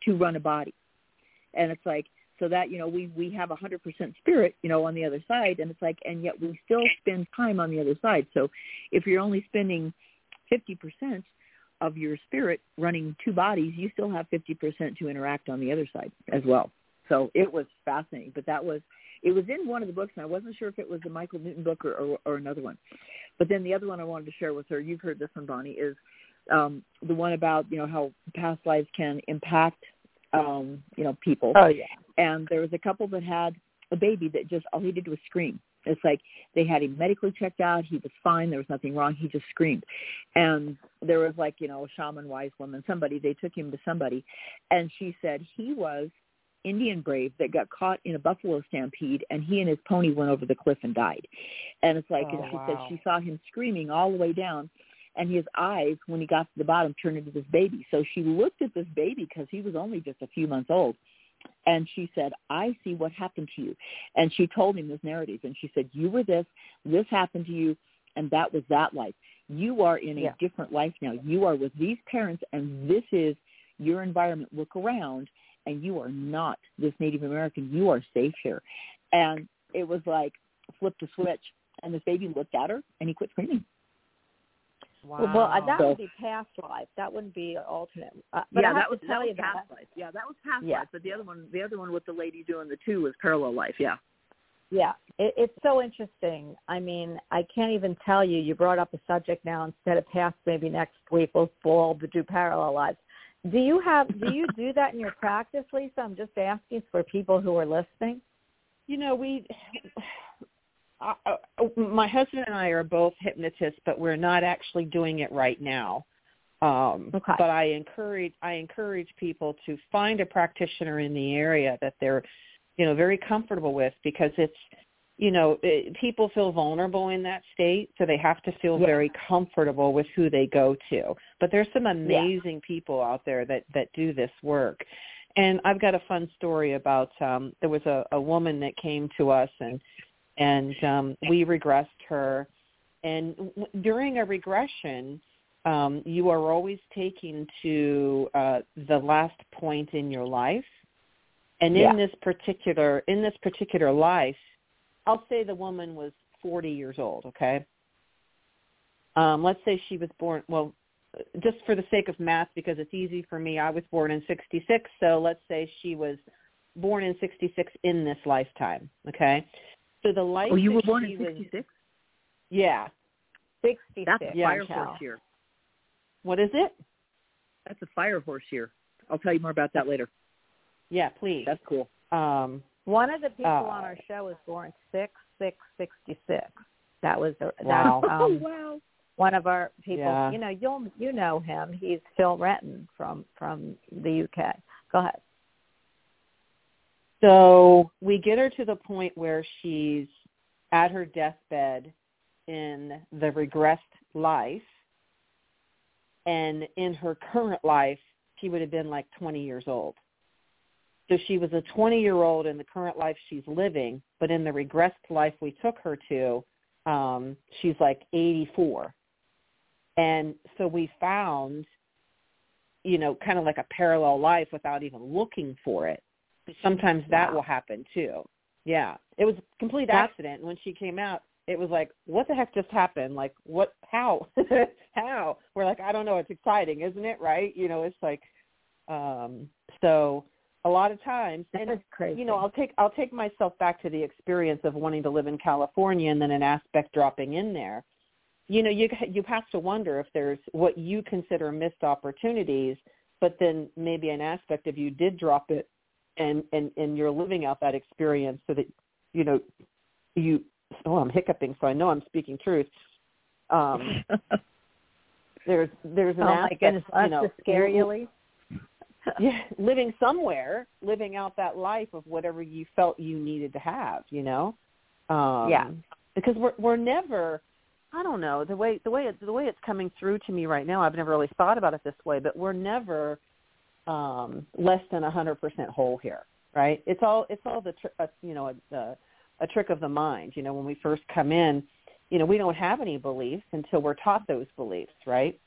to run a body, and it's like so that you know we we have a 100% spirit, you know, on the other side, and it's like, and yet we still spend time on the other side. So if you're only spending 50% of your spirit running two bodies, you still have 50% to interact on the other side as well. So it was fascinating, but that was it was in one of the books, and I wasn't sure if it was the Michael Newton book or, or, or another one. But then the other one I wanted to share with her, you've heard this one, Bonnie, is um, the one about you know how past lives can impact um, you know people. Oh yeah. And there was a couple that had a baby that just all he did was scream. It's like they had him medically checked out. He was fine. There was nothing wrong. He just screamed. And there was like, you know, a shaman, wise woman, somebody, they took him to somebody. And she said he was Indian brave that got caught in a buffalo stampede and he and his pony went over the cliff and died. And it's like, Oh, and she wow. said she saw him screaming all the way down and his eyes, when he got to the bottom, turned into this baby. So she looked at this baby because he was only just a few months old. And she said, I see what happened to you. And she told him this narrative. And she said, you were this, this happened to you, and that was that life. You are in a Yeah. different life now. You are with these parents, and this is your environment. Look around, and you are not this Native American. You are safe here. And it was like flipped a switch. And this baby looked at her, and he quit screaming. Wow. Well, well, uh, that So- would be past life. That wouldn't be alternate. Uh, but yeah, that to was tell that you was that. past life. Yeah, that was past Yeah. life. But the other one, the other one with the lady doing the two was parallel life. Yeah. Yeah, it, it's so interesting. I mean, I can't even tell you. You brought up a subject now. Instead of past, maybe next week we'll we'll do parallel lives. Do you have? Do you do that in your practice, Lisa? I'm just asking for people who are listening. you know, we, I, I, my husband and I are both hypnotists, but we're not actually doing it right now. Um, Okay. But I encourage I encourage people to find a practitioner in the area that they're, you know, very comfortable with because it's, you know, it, people feel vulnerable in that state, so they have to feel Yeah. very comfortable with who they go to. But there's some amazing people out there that that do this work. And I've got a fun story about um there was a, a woman that came to us and and um we regressed her and w- during a regression um, you are always taken to uh, the last point in your life. And in Yeah. this particular in this particular life, I'll say the woman was 40 years old. Okay. Um, let's say she was born. Well, just for the sake of math, because it's easy for me, I was born in 66. So let's say she was born in 66 in this lifetime. Okay. So the life. Oh, you were born in was- '66. Yeah. 66. That's a Yeah, fire Cal. horse year. What is it? That's a fire horse year. I'll tell you more about that later. Yeah, please. That's cool. Um, One of the people Uh, on our show was born six six sixty six. That was the, Wow. that, um, wow. one of our people. Yeah. You know, you'll you know him. He's Phil Renton from from the UK. Go ahead. So we get her to the point where she's at her deathbed in the regressed life. And in her current life, she would have been like 20 years old. So she was a 20-year-old in the current life she's living, but in the regressed life we took her to, um, she's like 84. And so we found, you know, kind of like a parallel life without even looking for it. Sometimes that Wow. will happen too. Yeah. It was a complete That's- accident. When she came out, it was like, what the heck just happened? Like, what, how, how? We're like, I don't know. It's exciting, isn't it? Right? You know, it's like, um, so a lot of times, That and crazy. you know, I'll take I'll take myself back to the experience of wanting to live in California and then an aspect dropping in there. You know, you you have to wonder if there's what you consider missed opportunities, but then maybe an aspect of you did drop it, and and and you're living out that experience so that you know you. Oh, I'm hiccuping, so I know I'm speaking truth. Um, there's there's an oh aspect, goodness, you know, to scare you, Lee. yeah, living somewhere, living out that life of whatever you felt you needed to have, you know. Um, Yeah. Because we're we're never, I don't know the way the way it, the way it's coming through to me right now. I've never really thought about it this way, but we're never um, less than a hundred percent whole here, right? It's all it's all the tr- uh, you know a, a, a trick of the mind. You know, when we first come in, you know, we don't have any beliefs until we're taught those beliefs, right?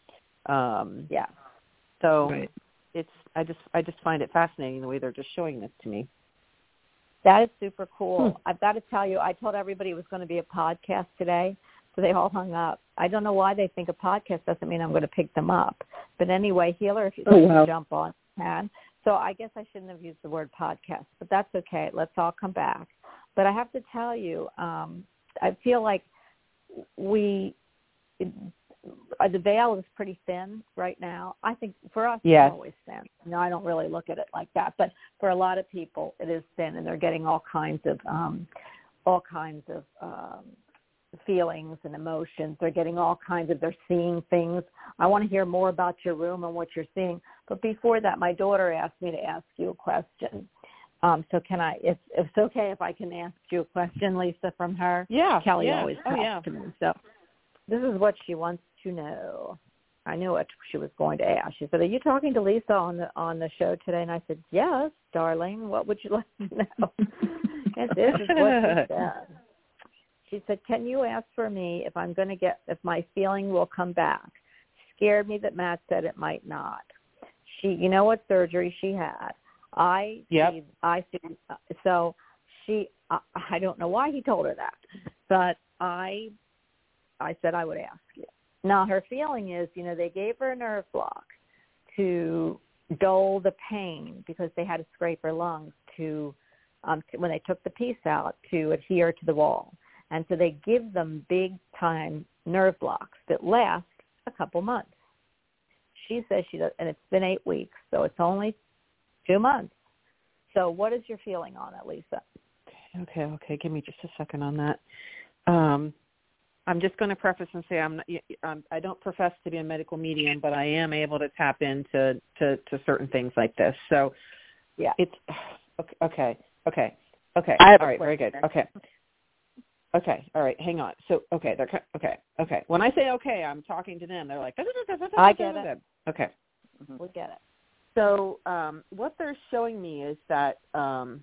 Um, Yeah. so Right. it's I just I just find it fascinating the way they're just showing this to me. That is super cool. Hmm. I've got to tell you, I told everybody it was going to be a podcast today, so they all hung up. I don't know why they think a podcast doesn't mean I'm going to pick them up. But anyway, Healer, if you'd Oh, wow. to jump on, can. So I guess I shouldn't have used the word podcast, but that's okay. Let's all come back. But I have to tell you, um, I feel like we uh, the veil is pretty thin right now. I think for us Yes. it's always thin. You know, I don't really look at it like that, but for a lot of people it is thin, and they're getting all kinds of um, all kinds of um, feelings and emotions. They're getting all kinds of. They're seeing things. I want to hear more about your room and what you're seeing. But before that, my daughter asked me to ask you a question. Um, so can I? If, if it's okay, if I can ask you a question, Lisa, from her. Yeah, Kelly yeah. always oh talks yeah. to me. So this is what she wants to know. I knew what she was going to ask. She said, "Are you talking to Lisa on the on the show today?" And I said, "Yes, darling. What would you like to know?" and this is what she said. She said, "Can you ask for me if I'm going to get if my feeling will come back?" Scared me that Matt said it might not. She, you know what surgery she had. I Yep. see, I see. So she, I, I don't know why he told her that, but I, I said I would ask you. Now her feeling is, you know, they gave her a nerve block to dull the pain because they had to scrape her lungs to, um, to, when they took the piece out to adhere to the wall, and so they give them big time nerve blocks that last a couple months. She says she does, and it's been eight weeks, so it's only two months. So what is your feeling on it, Lisa? Okay, okay. Give me just a second on that. Um, I'm just going to preface and say I'm not, I'm I don't profess to be a medical medium, but I am able to tap into to to certain things like this. So Yeah. it's okay okay okay okay all right very good okay okay all right hang on. So okay they're ki- okay okay. When I say okay I'm talking to them. They're like I get it. okay. We get it. so um, what they're showing me is that um,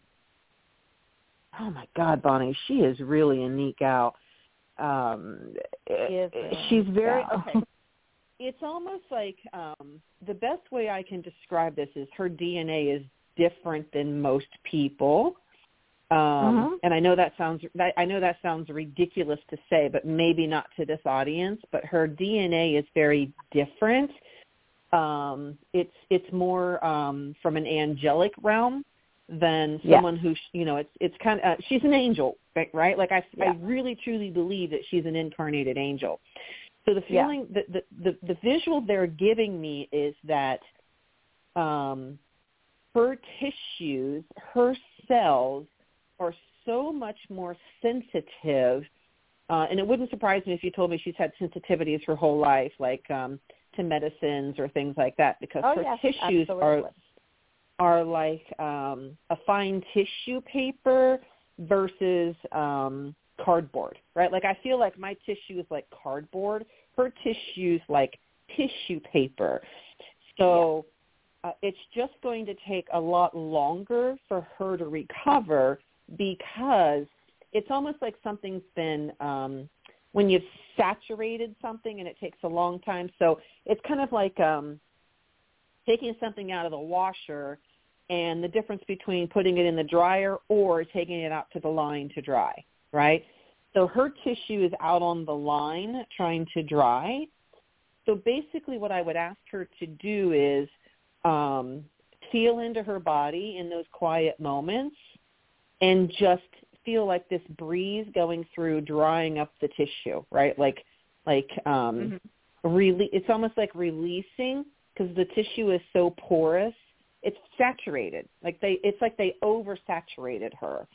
oh my god bonnie she is really a neat gal um, is a she's very gal. okay. It's almost like um, the best way i can describe this is her dna is different than most people um, Mhm. and i know that sounds I know that sounds ridiculous to say but maybe not to this audience but her dna is very different um it's it's more um from an angelic realm than Yeah. someone who you know it's it's kind of uh, she's an angel right, like i Yeah. i really truly believe that she's an incarnated angel so the Yeah. feeling the, the the the visual they're giving me is that um her tissues her cells are so much more sensitive uh, and it wouldn't surprise me if you told me she's had sensitivities her whole life, like um, to medicines or things like that, because Oh her yes, tissues are absolutely. are like um, a fine tissue paper versus um, cardboard, right? Like I feel like my tissue is like cardboard. Her tissue's like tissue paper. So uh, it's just going to take a lot longer for her to recover because it's almost like something's been um, when you've saturated something and it takes a long time. So it's kind of like um, taking something out of the washer and the difference between putting it in the dryer or taking it out to the line to dry, right? So her tissue is out on the line trying to dry. So basically what I would ask her to do is um, feel into her body in those quiet moments and just feel like this breeze going through drying up the tissue, right? Like like um rele- it's almost like releasing because the tissue is so porous. It's saturated. Like they it's like they oversaturated her.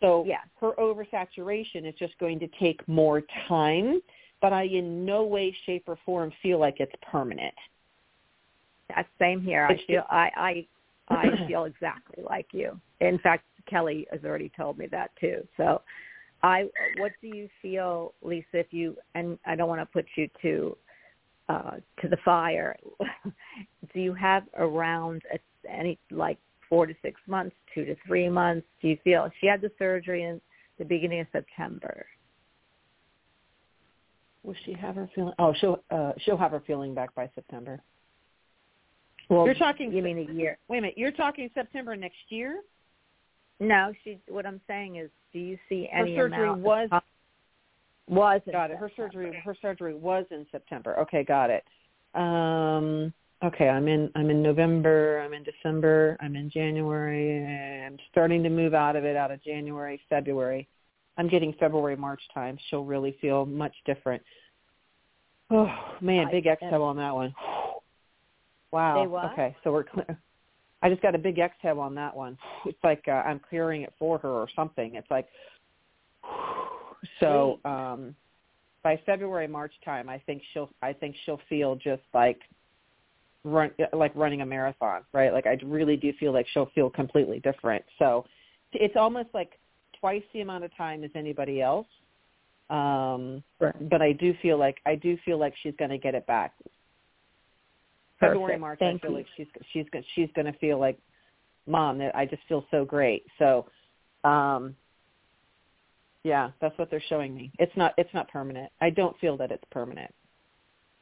So Yeah. her oversaturation is just going to take more time, but I in no way, shape, or form feel like it's permanent. That's same here. I It's feel I I I feel exactly like you. In fact, Kelly has already told me that too. So, I what do you feel, Lisa? If you and I don't want to put you to uh to the fire. do you have around a, any like four to six months, two to three months? Do you feel she had the surgery in the beginning of September? Will she have her feeling? Oh, she'll uh, she'll have her feeling back by September. Well, You're talking. You mean a year? Wait a minute. You're talking September next year. No, she. What I'm saying is, do you see Her any surgery amount of was was in got it. Her September. surgery her surgery was in September. Okay, got it. Um okay, I'm in I'm in November, I'm in December, I'm in January, I'm starting to move out of it out of January, February. I'm getting February, March time. She'll really feel much different. Oh man, big exhale on that one. Wow. Okay, so we're clear. I just got a big exhale on that one. It's like uh, I'm clearing it for her or something. It's like so um by February March time I think she'll I think she'll feel just like run like running a marathon, right? Like I really do feel like she'll feel completely different. So it's almost like twice the amount of time as anybody else. Um Right. but I do feel like I do feel like she's going to get it back. February Perfect. March Thank I feel you. like she's she's go- she's going to feel like mom that I just feel so great. So um yeah, that's what they're showing me. It's not it's not permanent. I don't feel that it's permanent.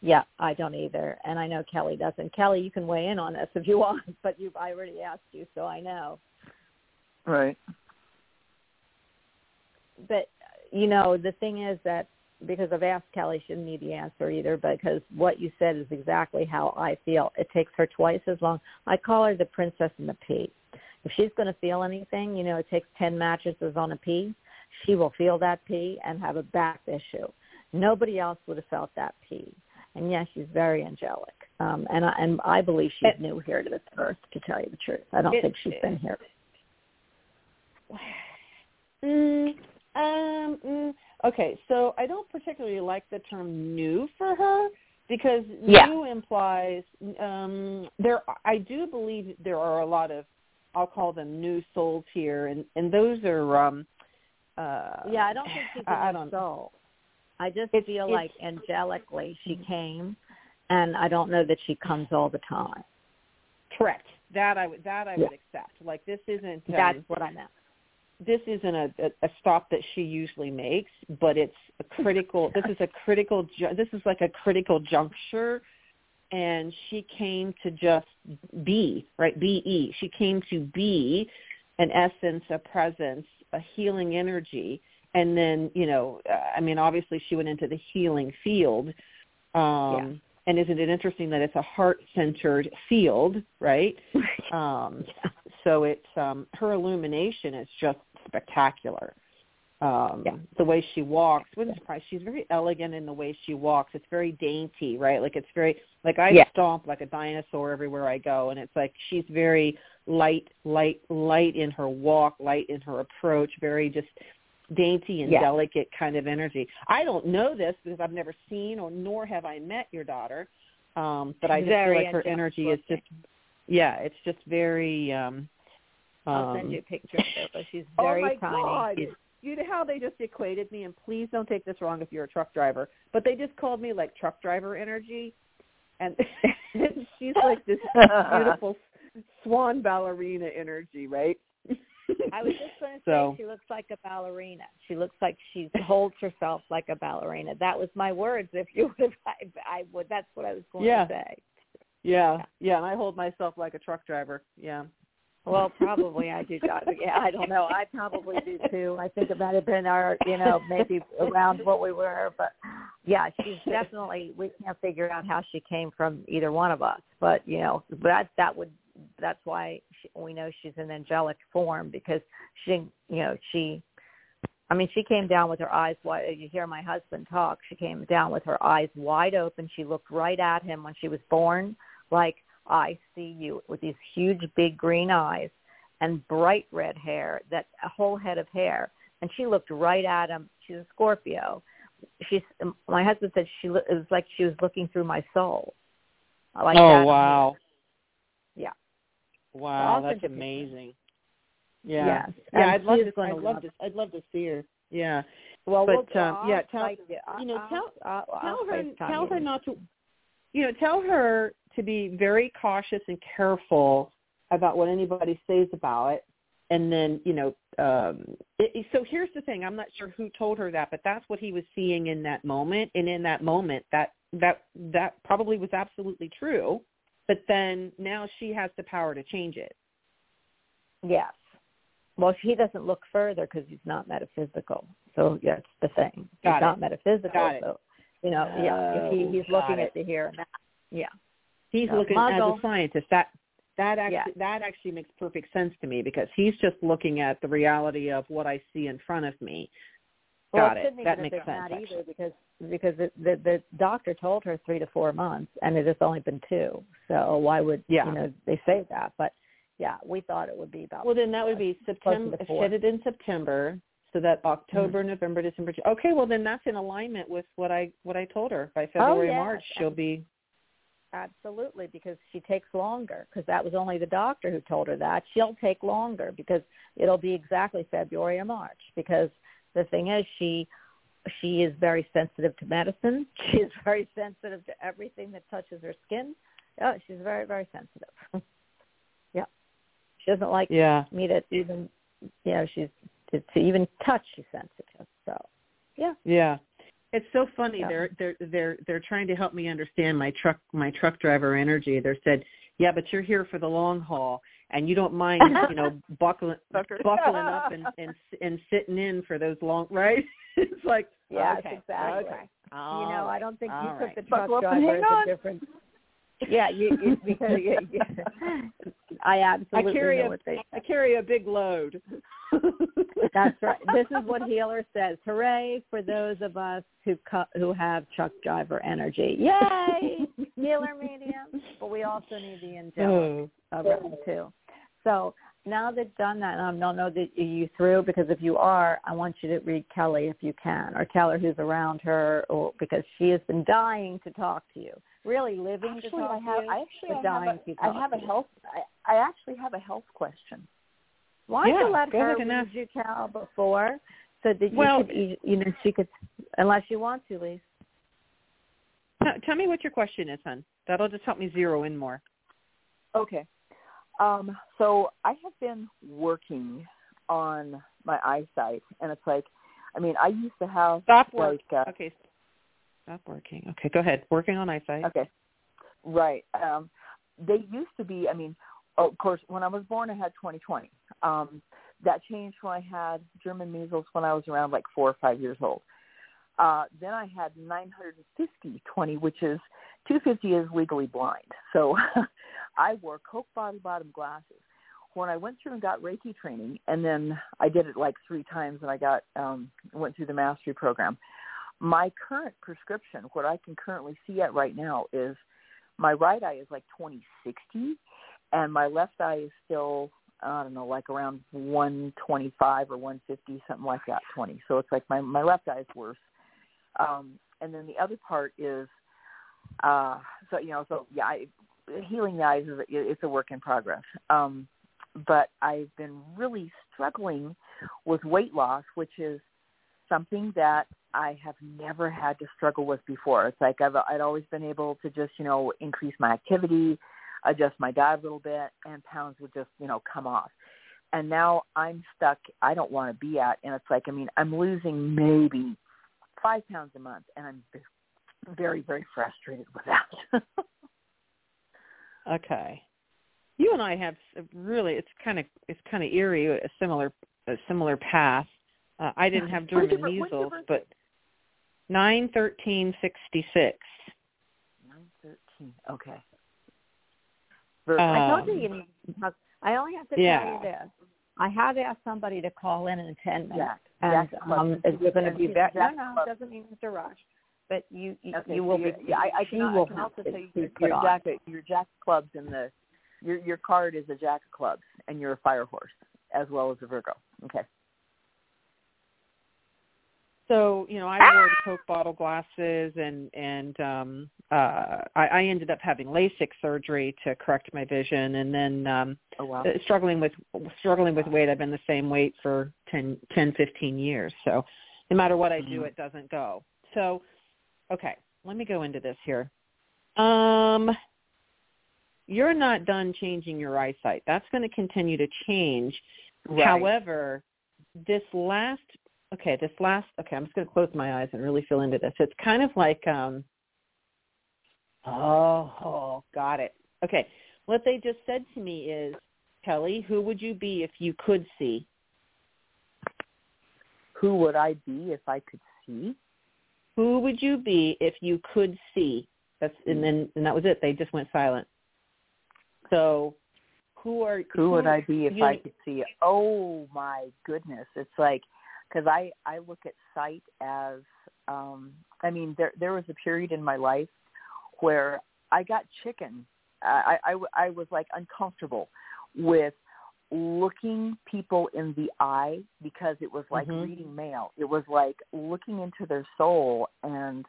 Yeah, I don't either, and I know Kelly doesn't. Kelly, you can weigh in on this if you want, but you've I already asked you, so I know. Right. But you know, the thing is that because I've asked Kelly, she didn't need the answer either, because what you said is exactly how I feel. It takes her twice as long. I call her the princess in the pea. If she's going to feel anything, you know, it takes ten mattresses on a pea. She will feel that pea and have a back issue. Nobody else would have felt that pea. And yes, she's very angelic. Um, and I and I believe she's It- new here to this earth. To tell you the truth, I don't It- think she's been here. Mm, um, mm, Okay, so I don't particularly like the term new for her because Yeah. new implies um there I do believe there are a lot of I'll call them new souls here and and those are um uh Yeah, I don't think she's I, I don't the soul. I just It's- feel it's- like angelically she came, and I don't know that she comes all the time. correct. That I would that I Yeah. would accept. Like this isn't um, That's what I meant. This isn't a, a, stop that she usually makes, but it's a critical. this is a critical. This is like a critical juncture, and she came to just be right. Be E. She came to be an essence, a presence, a healing energy, and then you know, I mean, obviously she went into the healing field. Um, And isn't it interesting that it's a heart-centered field, right? Um, so it's um, her illumination is just spectacular. Um, Yeah. The way she walks, wouldn't surprise. She's very elegant in the way she walks. It's very dainty, right? Like it's very like I Yeah. stomp like a dinosaur everywhere I go, and it's like she's very light, light, light in her walk, light in her approach, very just dainty and Yeah. delicate kind of energy. I don't know this because I've never seen or nor have I met your daughter, um, but I just Very feel like her energy is just yeah, it's just very. um I'll um, send you a picture of her, but she's Oh very my tiny. God. She's- You know how they just equated me, and please don't take this wrong if you're a truck driver, but they just called me like truck driver energy, and she's like this beautiful swan ballerina energy, right? I was just going to say So- she looks like a ballerina. She looks like she holds herself like a ballerina. That was my words. If you would, I, I would. That's what I was going Yeah. to say. Yeah, Yeah, yeah, and I hold myself like a truck driver. Yeah. Well, probably I do. Yeah, I don't know. I probably do too. I think it might have been our, you know, maybe around what we were, but yeah, she's definitely. We can't figure out how she came from either one of us, but you know, that that would. That's why she, we know she's in angelic form because she, you know, she. I mean, she came down with her eyes wide. You hear my husband talk. She came down with her eyes wide open. She looked right at him when she was born, like I see you with these huge big green eyes and bright red hair, that a whole head of hair. And she looked right at him. She's a Scorpio. She's my husband said she it was like she was looking through my soul. I Like oh wow. Yeah. Wow, I'll that's send you pictures. amazing. Yeah. Yes. Yeah, And I'd love to. I'd love to. I'd love to see her. Yeah. Well, But, we'll, um, I'll yeah, tell- you. know, I'll- tell- I'll, I'll tell her tell her not to you know tell her to be very cautious and careful about what anybody says about it and then you know um it, so here's the thing i'm not sure who told her that but that's what he was seeing in that moment and in that moment that that that probably was absolutely true but then now she has the power to change it Yes. Well, he doesn't look further because he's not metaphysical. So that's the thing. Got he's it. not metaphysical. Got it. So, you know, yeah, if he, Oh, he's got looking it. at the here and now. Yeah. He's looking as Muzzle. a scientist that that actually Yeah. that actually makes perfect sense to me because he's just looking at the reality of what i see in front of me Well, Got it it. That makes sense, that actually. either because because the, the the doctor told her three to four months, and it has only been two. So why would Yeah. you know they say that? But yeah, we thought it would be about. Well, then that would be September. hit it in September, so that October, Mm-hmm. November, December. Okay, well then that's in alignment with what I what I told her. By February, Oh, yes. March, she'll be. Absolutely, because she takes longer. Because that was only the doctor who told her that. She'll take longer because it'll be exactly February or March. Because the thing is, she she is very sensitive to medicine. She is very sensitive to everything that touches her skin. Oh, she's very very sensitive. yeah, she doesn't like Yeah. me to even you know she's to, to even touch. She's sensitive. So yeah, Yeah. It's so funny. Yeah. They're they're they're they're trying to help me understand my truck my truck driver energy. They said, "Yeah, but you're here for the long haul, and you don't mind, you know, buckling buckling up and and and sitting in for those long right." it's like, yeah, okay, exactly. Okay. you know, I don't think you All took the truck Buckle up and driver hang as on. a different. Yeah, you, you because you, you, I I carry know a what they. I carry a big load. That's right. This is what Healer says. Hooray for those of us who cu- who have truck driver energy. Yay, Healer medium. But we also need the angelic oh. around too. So now that done that, and I don't know that you through because if you are, I want you to read Kelly if you can, or tell her who's around her, or because she has been dying to talk to you, really living Actually, to talk I have. to you, I actually I dying have to a, talk I have a health. I, I actually have a health question. Why don't Yeah, you let her ahead and read you, Cal, before, so that you Well- could, you, you know, she could, unless you want to, Lise. T- tell me what your question is, hon. That'll just help me zero in more. Okay. Um, so I have been working on my eyesight, and it's like, I mean, I used to have Stop work. like, uh, Okay. Stop working. Okay, go ahead. Working on eyesight. Okay. Right. Um, they used to be, I mean, of course, when I was born, I had 2020. Um, that changed when I had German measles when I was around like four or five years old. Uh, then I had 950 20, which is 250 is legally blind. So I wore Coke bottle bottom glasses. When I went through and got Reiki training, and then I did it like three times, and I got um, went through the mastery program. My current prescription, what I can currently see at right now, is my right eye is like 2060, and my left eye is still I don't know, like around 125 or 150, something like that, 20. So it's like my my left eye is worse. Um, and then the other part is, uh, so you know, so yeah, I, healing the eyes is it's a work in progress. Um, but I've been really struggling with weight loss, which is something that I have never had to struggle with before. It's like I've I'd always been able to just you know increase my activity, adjust my diet a little bit, and pounds would just you know come off. And now I'm stuck. I don't want to be at, and it's like I mean I'm losing maybe five pounds a month, and I'm very very frustrated with that. Okay. You and I have really it's kind of it's kind of eerie a similar a similar path. Uh, I didn't have German your bir- when's your measles, but nine thirteen sixty six. Nine thirteen. Okay. I told you Um, you need. I only have to yeah. tell you this. I had asked somebody to call in in ten minutes, Jack. and Jack um, Club. it's going to be Jack very. No, no, it doesn't mean it's a rush. But you, you, Okay, you so will be. Yeah, I, I she can, I will can have also to tell you be your, put your jack your jack clubs in the your your card is a jack of clubs and you're a fire horse as well as a Virgo. Okay. So you know, I wore the Coke bottle glasses, and and um, uh, I, I ended up having LASIK surgery to correct my vision, and then um, Oh wow. uh, struggling with struggling with weight. I've been the same weight for 10, 10 15 years. So no matter what I do, Mhm. it doesn't go. So okay, let me go into this here. Um, you're not done changing your eyesight. That's going to continue to change. Right. However, this last okay, this last okay, I'm just going to close my eyes and really feel into this. It's kind of like um oh, oh, got it. Okay. What they just said to me is, Kelly, who would you be if you could see? Who would I be if I could see? Who would you be if you could see? That's and then and that was it. They just went silent. So, who are Who would I be if you- I could see? Oh my goodness! It's like because I I look at sight as um I mean there there was a period in my life where I got chicken. I I, I was like uncomfortable with looking people in the eye because it was like Mhm. reading mail. It was like looking into their soul and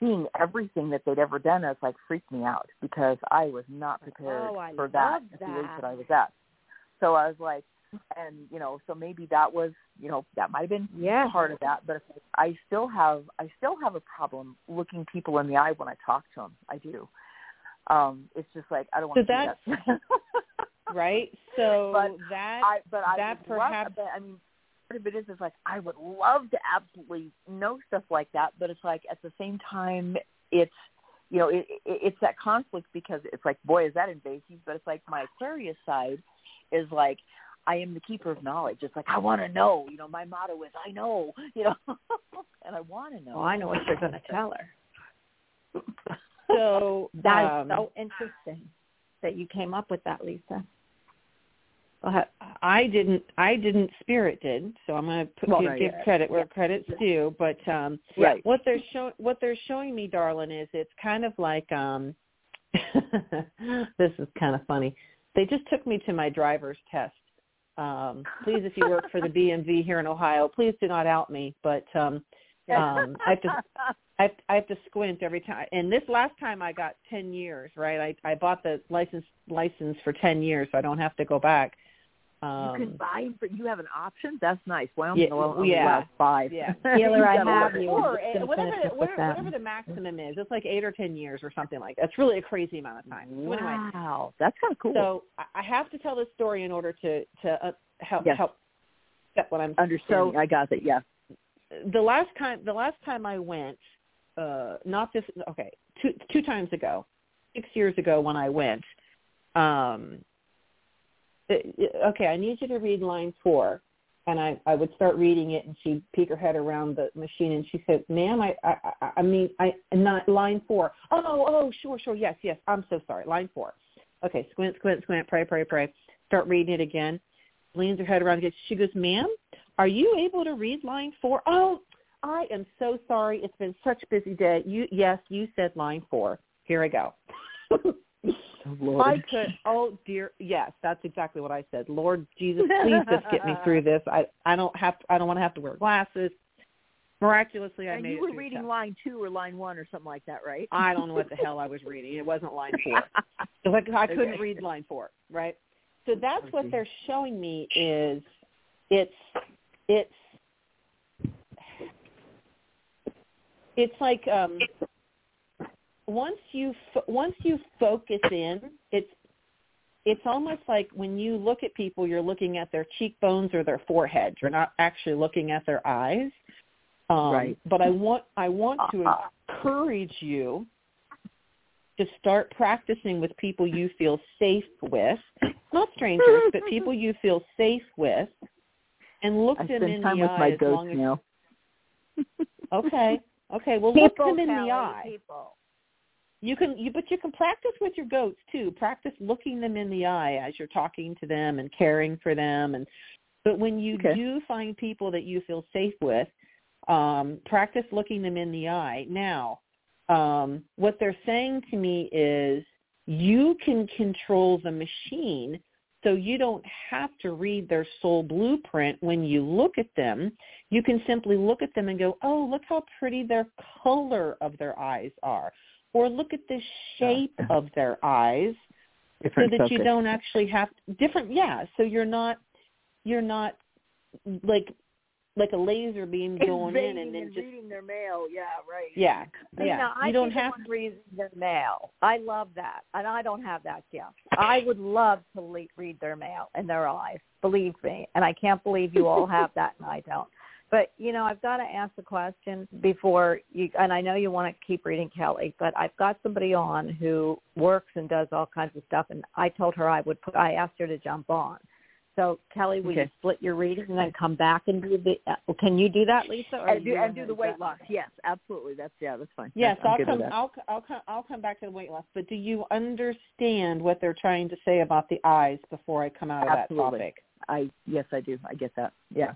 seeing everything that they'd ever done has like freaked me out because I was not prepared Oh, for that love at the age that. that I was at. So I was like, and you know, so maybe that was, you know, that might have been Yes. part of that. But I still have, I still have a problem looking people in the eye when I talk to them. I do. Um, it's just like I don't want So to see that. right? So But that I, but I that love- perhaps- but, I mean, part of it is is like I would love to absolutely know stuff like that, but it's like at the same time, it's you know, it, it, it's that conflict because it's like, boy, is that invasive? But it's like my Aquarius side is like, I am the keeper of knowledge. It's like I want to know. You know, my motto is I know. You know, and I want to know. Well, I know what you're going to tell her. so That is um, so interesting that you came up with that, Lisa. Go. I didn't I didn't spirit did, so I'm going to put Well, give, right, give yeah. credit where Yeah. credit's due, but um Right. what they're showing what they're showing me darling is it's kind of like um this is kind of funny. They just took me to my driver's test Um, please, if you work for the BMV here in Ohio, please do not out me. But um, um, I have to I have, I have to squint every time. And this last time I got ten years, right? I I bought the license license for ten years, so I don't have to go back. Um, you can buy, but you have an option. That's nice. Wyoming Yeah, only yeah. allows five. Yeah. Healer, I have you. or whatever, finish whatever, whatever the maximum is. It's like eight or ten years or something like that. It's really a crazy amount of time. So anyway, Wow, that's kind of cool. so I- I have to tell this story in order to to uh, help Yes. help get what I'm Understanding, So I got it. Yeah. the last time the last time I went, uh, not this okay, two two times ago, six years ago when I went, um, it- it- Uh, okay, I need you to read line four. And I, I would start reading it, and she'd peek her head around the machine, and she said, "Ma'am, I, I, I- I mean, I not line four. Oh, oh, sure, sure, yes, yes. I'm so sorry. Line four. Okay, squint, squint, squint. Pray, pray, pray. Start reading it again. Leans her head around. again. She goes, "Ma'am, are you able to read line four? Oh, I am so sorry. It's been such a busy day. You, yes, you said line four. Here I go. Oh, Lord. I could. Oh dear, yes, that's exactly what I said. Lord Jesus, please just get me through this. I, I don't have. To, I don't want to have to wear glasses. Miraculously, I and made you were through reading line two or line one or something like that, right? I don't know what the hell I was reading. It wasn't line four. Like I couldn't Okay. read line four, right? So that's what they're showing me is it's it's it's like um once you fo- once you focus in, it's it's almost like when you look at people, you're looking at their cheekbones or their foreheads. You're not actually looking at their eyes. Um, Right. But I want I want to encourage you to start practicing with people you feel safe with, not strangers, but people you feel safe with, and look I them spend in time the with eye my as long ghost as now. okay, okay. Well, look them in Kelly, the eye. People. You can, you, but you can practice with your goats too. Practice looking them in the eye as you're talking to them and caring for them. And but when you Okay. do find people that you feel safe with, um, practice looking them in the eye. Now, um, what they're saying to me is you can control the machine, so you don't have to read their soul blueprint when you look at them. You can simply look at them and go, "Oh, look how pretty their color of their eyes are." Or look at the shape of their eyes Different so that you don't actually have different yeah so you're not you're not like like a laser beam going in and then and just reading their mail. Yeah, right. yeah You yeah know, I you don't have to read their mail. I love that, and I don't have that gift. I would love to le- read their mail in their eyes. Believe me, and I can't believe you all have that, and I don't. But you know, I've got to ask a question before you. And I know you want to keep reading Kelly, but I've got somebody on who works and does all kinds of stuff, and I told her I would. Put, I asked her to jump on. So Kelly, will you split your reading and then come back and do the? Uh, can you do that, Lisa? Or And do, and do the weight that? loss. Yes, absolutely. That's yeah, that's fine. yes I'm i'll good with come that. i'll i'll come i'll come back to the weight loss but do you understand what they're trying to say about the eyes before i come out of Absolutely. that topic I yes, I do. I get that. Yeah.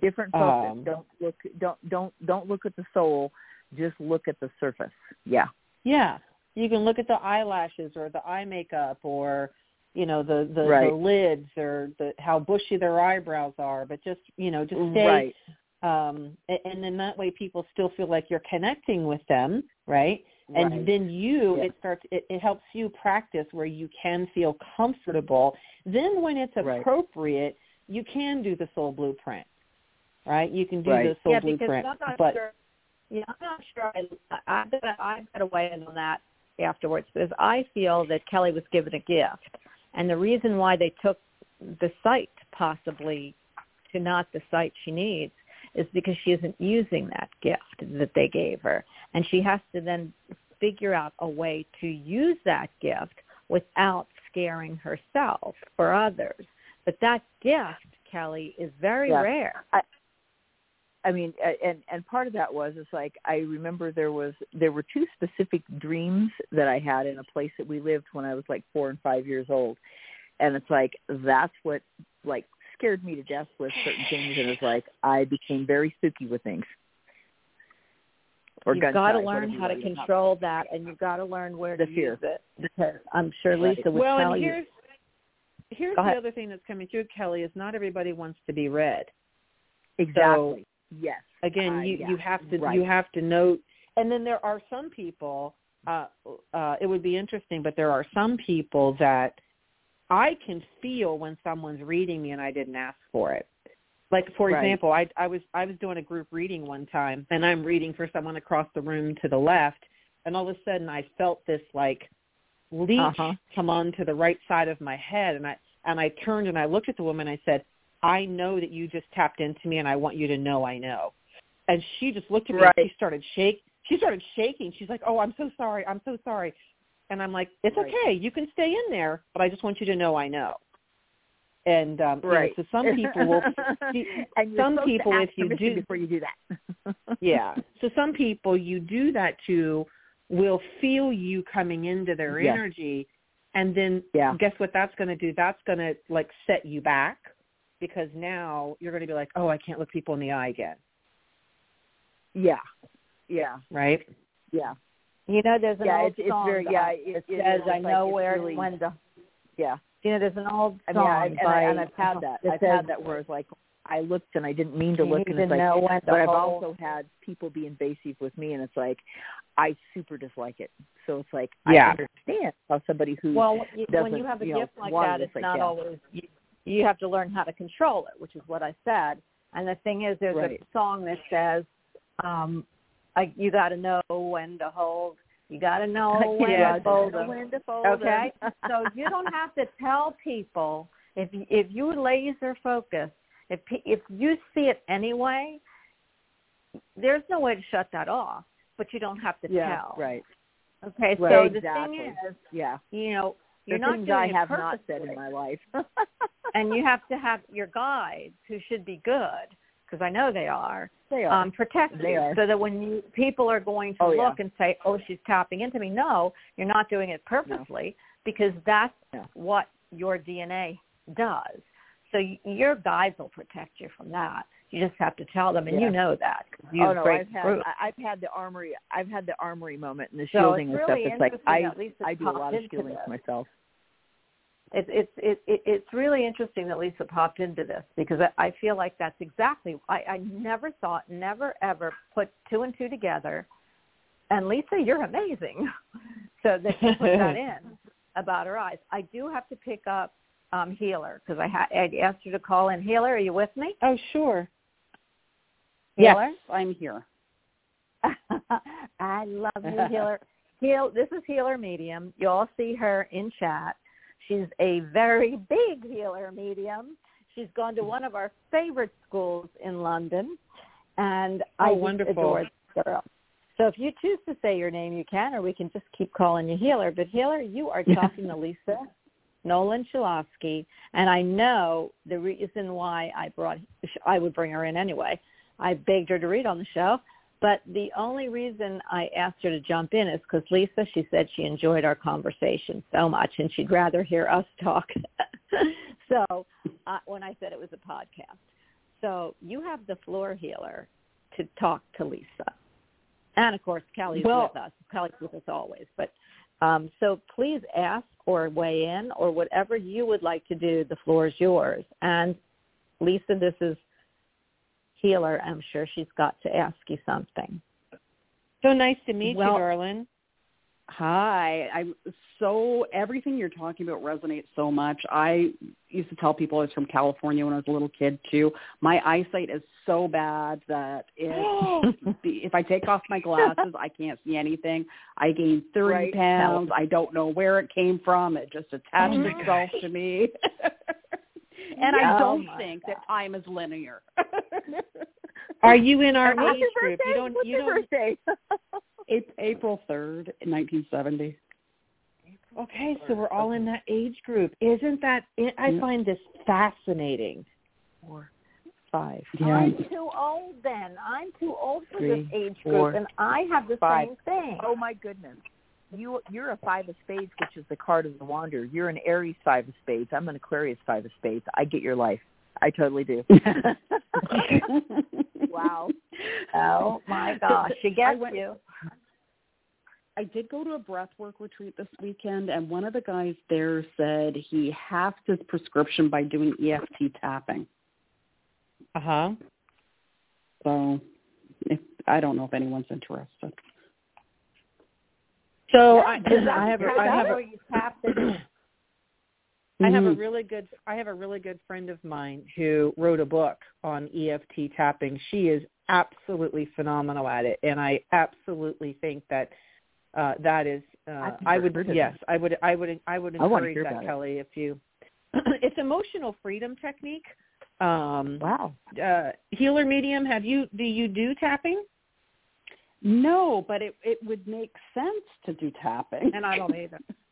Different focus. Um, don't look. Don't don't don't look at the soul. Just look at the surface. Yeah. Yeah, you can look at the eyelashes or the eye makeup or you know the the, Right. the lids or the how bushy their eyebrows are, but just you know just stay Right. um and then that way people still feel like you're connecting with them, right? And Right. then you Yeah. it starts it, it helps you practice where you can feel comfortable. Then when it's Right. appropriate, you can do the soul blueprint. Right? You can do Right. the soul yeah, because blueprint. I'm not but sure. Yeah, I'm not sure. I, I've got to, I've got to weigh in on that afterwards because I feel that Kelly was given a gift, and the reason why they took the site possibly to not the site she needs is because she isn't using that gift that they gave her, and she has to then figure out a way to use that gift without scaring herself or others. But that gift, Kelly, is very Yeah. rare. I mean, and and part of that was it's like I remember there was there were two specific dreams that I had in a place that we lived when I was like four and five years old, and it's like that's what like scared me to death with certain things, and it's like I became very spooky with things. Or you've got to learn how to you want control that, and you've got to learn where The to fear. use it. Because I'm sure Right. Lisa would well, tell and you. here's here's the other thing that's coming through, Kelly, is not everybody wants to be read. Exactly. Yes. Again, Uh, you yeah, you have to right. you have to note, and then there are some people. Uh, uh, it would be interesting, but there are some people that I can feel when someone's reading me and I didn't ask for it. Like for Right. example, I I was I was doing a group reading one time, and I'm reading for someone across the room to the left, and all of a sudden I felt this like leech Uh-huh. come onto the right side of my head, and I and I turned and I looked at the woman. and I said, "I know that you just tapped into me, and I want you to know I know." And she just looked at me Right. and she started shake. She started shaking. She's like, "Oh, I'm so sorry. I'm so sorry." And I'm like, "It's Right. okay. You can stay in there, but I just want you to know I know." And um, you know, Right. so some people will. and some people, ask if you do- before you do that. yeah. So some people you do that to will feel you coming into their Yeah. energy and then Yeah. guess what that's going to do? That's going to like set you back because now you're going to be like, "Oh, I can't look people in the eye again." Yeah. Yeah. Right? Yeah. You know, there's an Yeah, old it's- it's song very- yeah, it- it says, "I know it's where really- when to." Yeah. You know, there's an old I song mean, I, and, by, I, and I've had that. I've says, had that where it's like I looked and I didn't mean to look, and it's like, but I've hold." also had people be invasive with me, and it's like I super dislike it. So it's like Yeah. I understand how somebody who Well, you, when doesn't, you have a you know, gift like that, it's it's like, not yeah. always. You, you have to learn how to control it, which is what I said. And the thing is, there's Right. a song that says, um, I, "You got to know when to hold. You got to know when Yeah, to fold them." when to fold Okay, so you don't have to tell people if you- if you laser focus. If if you see it anyway, there's no way to shut that off. But you don't have to yeah, tell. right. Okay. Right, So exactly. the thing is, Yeah. you know, you're the not doing I have not said in my life. and you have to have your guides who should be good because I know they are they are. um, protect They you are. so that when you people are going to Oh, yeah. look and say, "Oh, she's tapping into me," no, you're not doing it purposely because that's No. what your DNA does. So your guides will protect you from that. You just have to tell them, and Yeah. you know that. 'cause You oh no, I've had group. I- I've had the armory. I've had the armory moment and the So shielding it's and really stuff. It's like interesting I Lisa I do a lot of shielding this. myself. It's it's it, it, it's really interesting that Lisa popped into this because I, I feel like that's exactly I, I never thought, never ever put two and two together. And Lisa, you're amazing. so that you put that in about her eyes. I do have to pick up um Healer because I had I asked her to call in. Healer, are you with me? Oh, sure. Healer? Yes, I'm here. I love you, Healer. Heal. This is Healer Medium. You all see her in chat. She's a very big healer medium. She's gone to mm. one of our favorite schools in London, and oh, I Oh, just wonderful. adore this girl. So if you choose to say your name, you can, or we can just keep calling you Healer. But Healer, you are talking to Lisa Noland Shalosky, and I know the reason why I brought I would bring her in anyway. I begged her to read on the show, but the only reason I asked her to jump in is because Lisa, she said she enjoyed our conversation so much, and she'd rather hear us talk. so uh, when I said it was a podcast, so you have the floor healer to talk to Lisa, and of course Kelly's Well- with us. Kelly's with us always, but um, so please ask or weigh in or whatever you would like to do. The floor is yours. And Lisa, this is healer. I'm sure she's got to ask you something. So nice to meet Well- you, darling. Hi. I so everything you're talking about resonates so much. I used to tell people I was from California when I was a little kid too. My eyesight is so bad that if if I take off my glasses, I can't see anything. I gained 30 Right. pounds. I don't know where it came from. It just attached oh itself to me. and I Oh, don't my think God. that time is linear. Are you in our what's age your group? You don't. What's you your don't. birthday? Ap- April 3rd, 1970. Okay, so we're all in that age group. Isn't that? I find this fascinating. Four, five. I'm too old then. I'm too old for this Three, age four, group, and I have the five. same thing. Oh my goodness. You you're a five of spades, which is the card of the wanderer. You're an Aries five of spades. I'm an Aquarius five of spades. I get your life. I totally do. wow. Oh my gosh, she I gets went- you. I did go to a breathwork retreat this weekend, and one of the guys there said he halved his prescription by doing EFT tapping. Uh huh. So, if, I don't know if anyone's interested. So Yeah, I, I have a, I have where a, you tap I have a Mhm. really good I have a really good friend of mine who wrote a book on EFT tapping. She is absolutely phenomenal at it and I absolutely think that uh that is uh I would yes, I would I would I would I encourage hear that about it. Kelly if you it's emotional freedom technique. Um Wow. uh healer medium, have you do you do tapping? No, but it it would make sense to do tapping. And I don't either.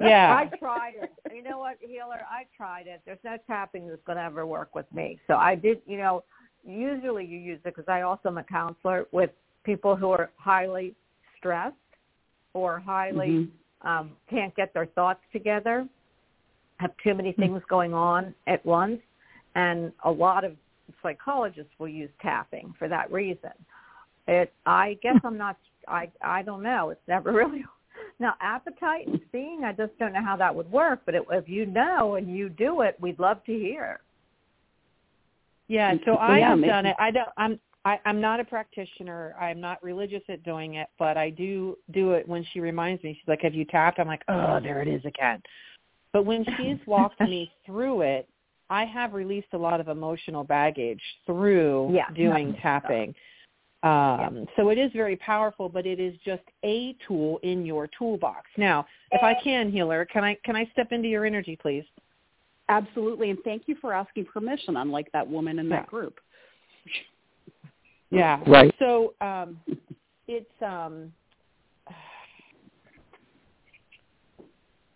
Yeah. I tried it. You know what, healer? I tried it. There's no tapping that's going to ever work with me. So I did. You know, usually you use it because I also am a counselor with people who are highly stressed or highly Mhm. um, can't get their thoughts together, have too many things going on at once, and a lot of psychologists will use tapping for that reason. It, I guess I'm not. I I don't know. It's never really now appetite and seeing. I just don't know how that would work. But it, if you know and you do it, we'd love to hear. Yeah, so Well, I yeah, have maybe- done it. I don't. I'm. I, I'm not a practitioner. I'm not religious at doing it, but I do do it when she reminds me. She's like, "Have you tapped?" I'm like, "Oh, there it is again." But when she's walked me through it, I have released a lot of emotional baggage through Yeah. doing tapping. Um, So it is very powerful, but it is just a tool in your toolbox. Now, if I can, healer, can I can I step into your energy, please? Absolutely, and thank you for asking permission. Unlike that woman in that Yeah. group. Yeah. Right. So um, it's um,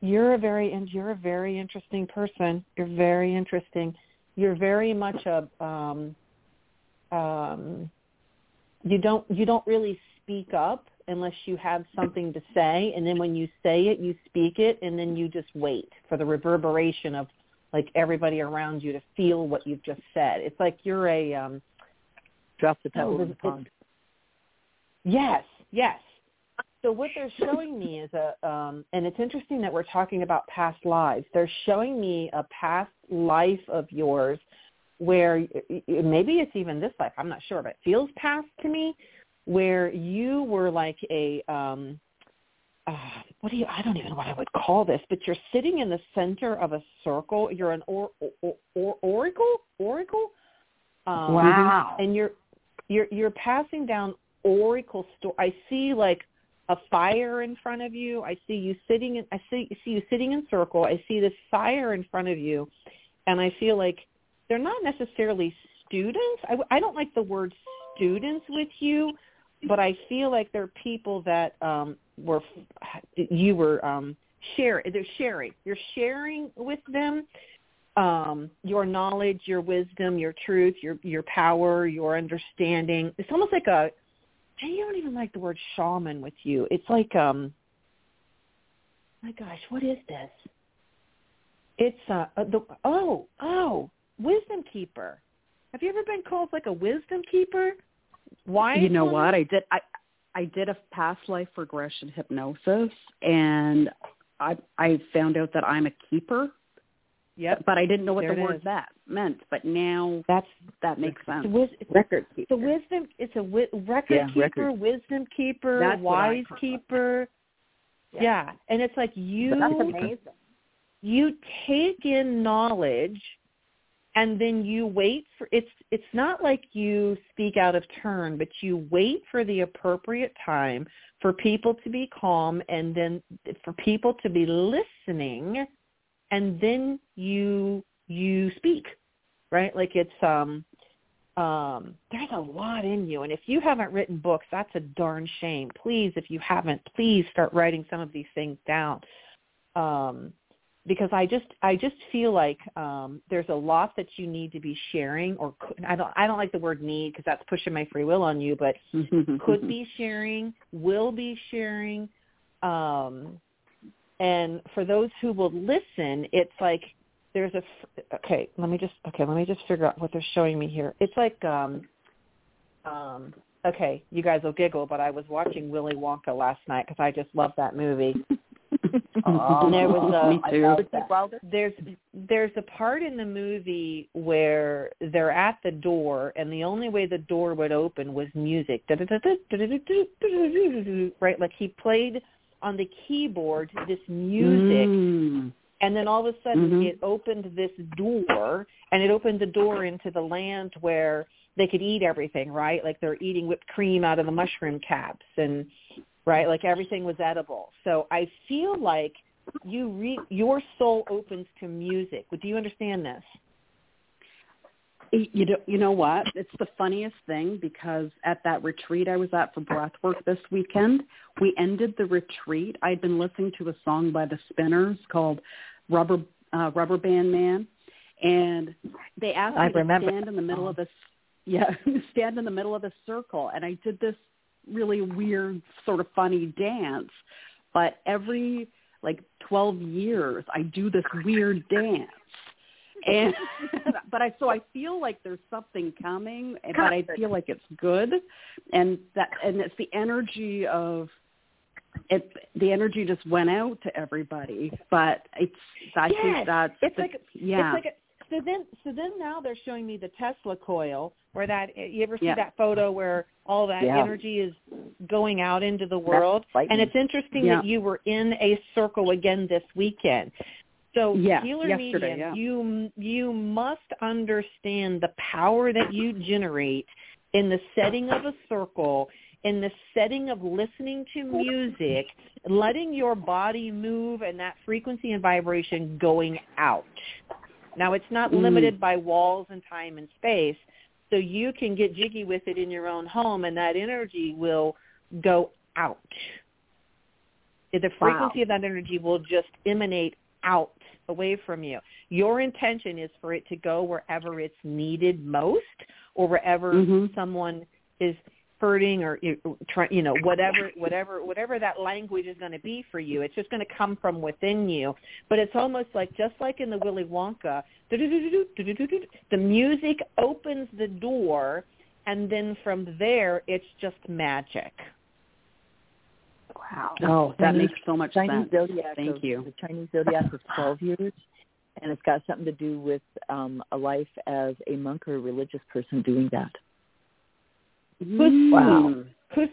you're a very and you're a very interesting person. You're very interesting. You're very much a um, um, you don't you don't really speak up unless you have something to say, and then when you say it, you speak it, and then you just wait for the reverberation of like everybody around you to feel what you've just said. It's like you're a um, Drop the Oh, pebble in the pond. Yes, yes. So what they're showing me is a, um, and it's interesting that we're talking about past lives. They're showing me a past life of yours where maybe it's even this life. I'm not sure, but it feels past to me where you were like a, um, uh, what do you, I don't even know what I would call this, but you're sitting in the center of a circle. You're an or, or, or, oracle, oracle. Um, Wow. And you're, you're, you're passing down oracle story. I see like a fire in front of you. I see you sitting in, I see, see you sitting in circle. I see this fire in front of you. And I feel like they're not necessarily students. I, I don't like the word students with you, but I feel like they're people that um were you were um share they're sharing. You're sharing with them um your knowledge, your wisdom, your truth, your your power, your understanding. It's almost like a I don't even like the word shaman with you. It's like um my gosh, what is this? It's uh uh, the oh, oh, wisdom keeper. Have you ever been called like a wisdom keeper? Why? you know what I did I I did a past life regression hypnosis and I I found out that I'm a keeper Yep. but I didn't know what There the word is. that meant but now That's that makes sense the wis- it's Record the wisdom. It's a wi- record Yeah, keeper, record. wisdom keeper, That's wise keeper. Yeah. Yeah. and it's like you That's amazing. you take in knowledge and then you wait for it's it's not like you speak out of turn but you wait for the appropriate time for people to be calm and then for people to be listening and then you you speak right? Like it's um um there's a lot in you. And if you haven't written books that's a darn shame. Please if you haven't please start writing some of these things down. Um because I just I just feel like um there's a lot that you need to be sharing or could, I don't I don't like the word need because that's pushing my free will on you but could be sharing, will be sharing um and for those who will listen it's like there's a f- okay let me just okay let me just figure out what they're showing me here it's like um um okay, you guys will giggle, but I was watching Willy Wonka last night because I just love that movie. there was a- me I too. love There's there's a part in the movie where they're at the door, and the only way the door would open was music. Right, like he played on the keyboard this music Mm. and then all of a sudden Mhm. it opened this door and it opened the door into the land where they could eat everything right like they're eating whipped cream out of the mushroom caps and right like everything was edible so i feel like you re- your soul opens to music do you understand this You know, you know what? It's the funniest thing because at that retreat I was at for breathwork this weekend, we ended the retreat. I'd been listening to a song by the Spinners called "Rubber uh, Rubber Band Man," and they asked I me to remember stand in the middle of this. Yeah, stand in the middle of a circle, and I did this really weird, sort of funny dance. But every like twelve years, I do this weird dance and but I so I feel like there's something coming, but I feel like it's good, and that and it's the energy of it. The energy just went out to everybody, but it's I Yes. think that's It's the, like- yeah It's like a, so then so then now they're showing me the Tesla coil where that you ever see Yeah. that photo where all that Yeah. energy is going out into the world and it's interesting Yeah. that you were in a circle again this weekend. So Yeah, healer medium, yeah. you you must understand the power that you generate in the setting of a circle, in the setting of listening to music, letting your body move and that frequency and vibration going out. Now it's not Mm. limited by walls and time and space, so you can get jiggy with it in your own home and that energy will go out. The frequency of that energy will just emanate out away from you. Your intention is for it to go wherever it's needed most or wherever Mhm. someone is hurting or try, you know whatever whatever whatever that language is going to be for you it's just going to come from within you but it's almost like just like in the willy wonka the music opens the door and then from there it's just magic Wow. oh that makes so much Chinese sense. zodiac. Thank of- you. The Chinese zodiac is 12 years, and it's got something to do with um, a life as a monk or a religious person doing that. Mm. Wow. who's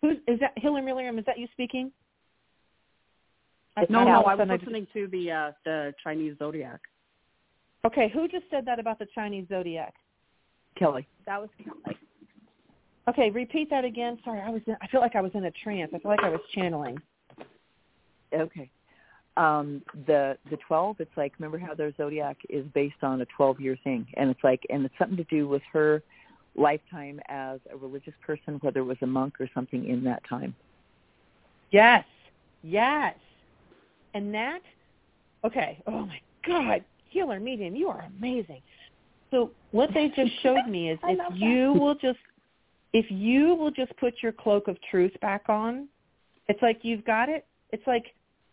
who's is that healer medium is that you speaking I- No, no, I was sudden I just- listening to the uh the Chinese zodiac. okay who just said that about the chinese zodiac Kelly. That was Kelly. Okay, repeat that again. Sorry, I was. In, I feel like I was in a trance. I feel like I was channeling. Okay. Um, the the 12, it's like remember how their zodiac is based on a 12 year thing, and it's like and it's something to do with her lifetime as a religious person, whether it was a monk or something in that time. Yes, yes, and that. Okay. Oh my God, healer medium, you are amazing. So what they just showed me is if that. you will just if you will just put your cloak of truth back on, it's like you've got it. It's like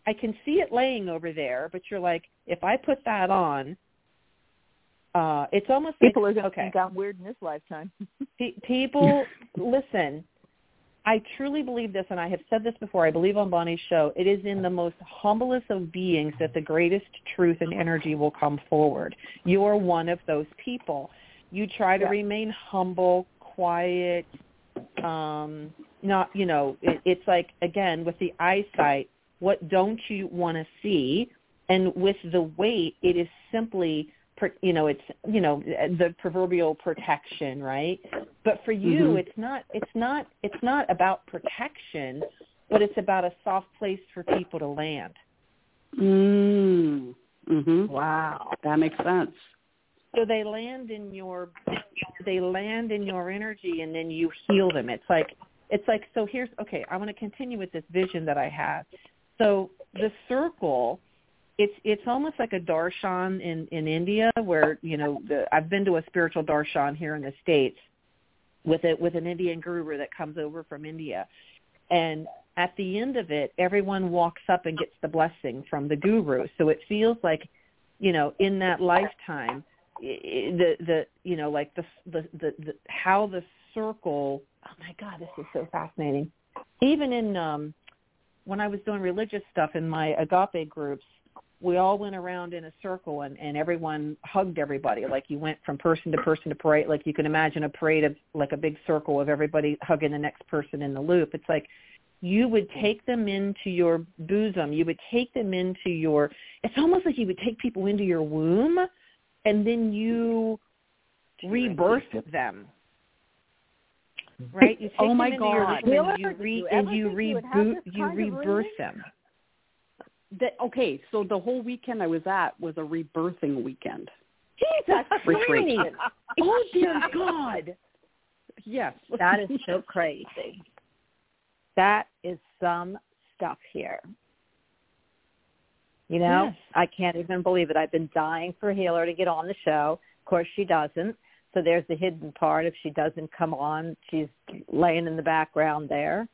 I can see it laying over there, but you're like, if I put that on, uh, it's almost People like are going okay. think I'm weird in this lifetime. Pe- people listen i truly believe this and i have said this before i believe on bonnie's show it is in the most humblest of beings that the greatest truth and energy will come forward you're one of those people you try to Yeah. remain humble quiet um not you know it, it's like again with the eyesight what don't you want to see and with the weight it is simply you know it's you know the proverbial protection right but for you Mhm. it's not it's not it's not about protection but it's about a soft place for people to land Mm. Mhm. Wow. That makes sense. so they land in your they land in your energy and then you heal them it's like it's like so here's okay i want to continue with this vision that i have so the circle it's it's almost like a darshan in in india where you know the i've been to a spiritual darshan here in the states with it with an indian guru that comes over from india and at the end of it everyone walks up and gets the blessing from the guru so it feels like you know in that lifetime the the you know like the the the, the how the circle. Oh my God, this is so fascinating. Even in um when I was doing religious stuff in my agape groups, we all went around in a circle and, and everyone hugged everybody. Like you went from person to person to parade. Like you can imagine a parade of like a big circle of everybody hugging the next person in the loop. It's like you would take them into your bosom. You would take them into your, it's almost like you would take people into your womb and then you rebirth them. Mm-hmm. Right? You take Oh, my them into your God. womb and you, re, you and you think you reboot, you rebirth reading? them. That, okay, so the whole weekend I was at was a rebirthing weekend. Jesus Retreat. Oh dear God. Yes. That is so crazy. That is some stuff here. You know, Yes. I can't even believe it. I've been dying for Healer to get on the show. Of course, she doesn't. So there's the hidden part. If she doesn't come on, she's laying in the background there.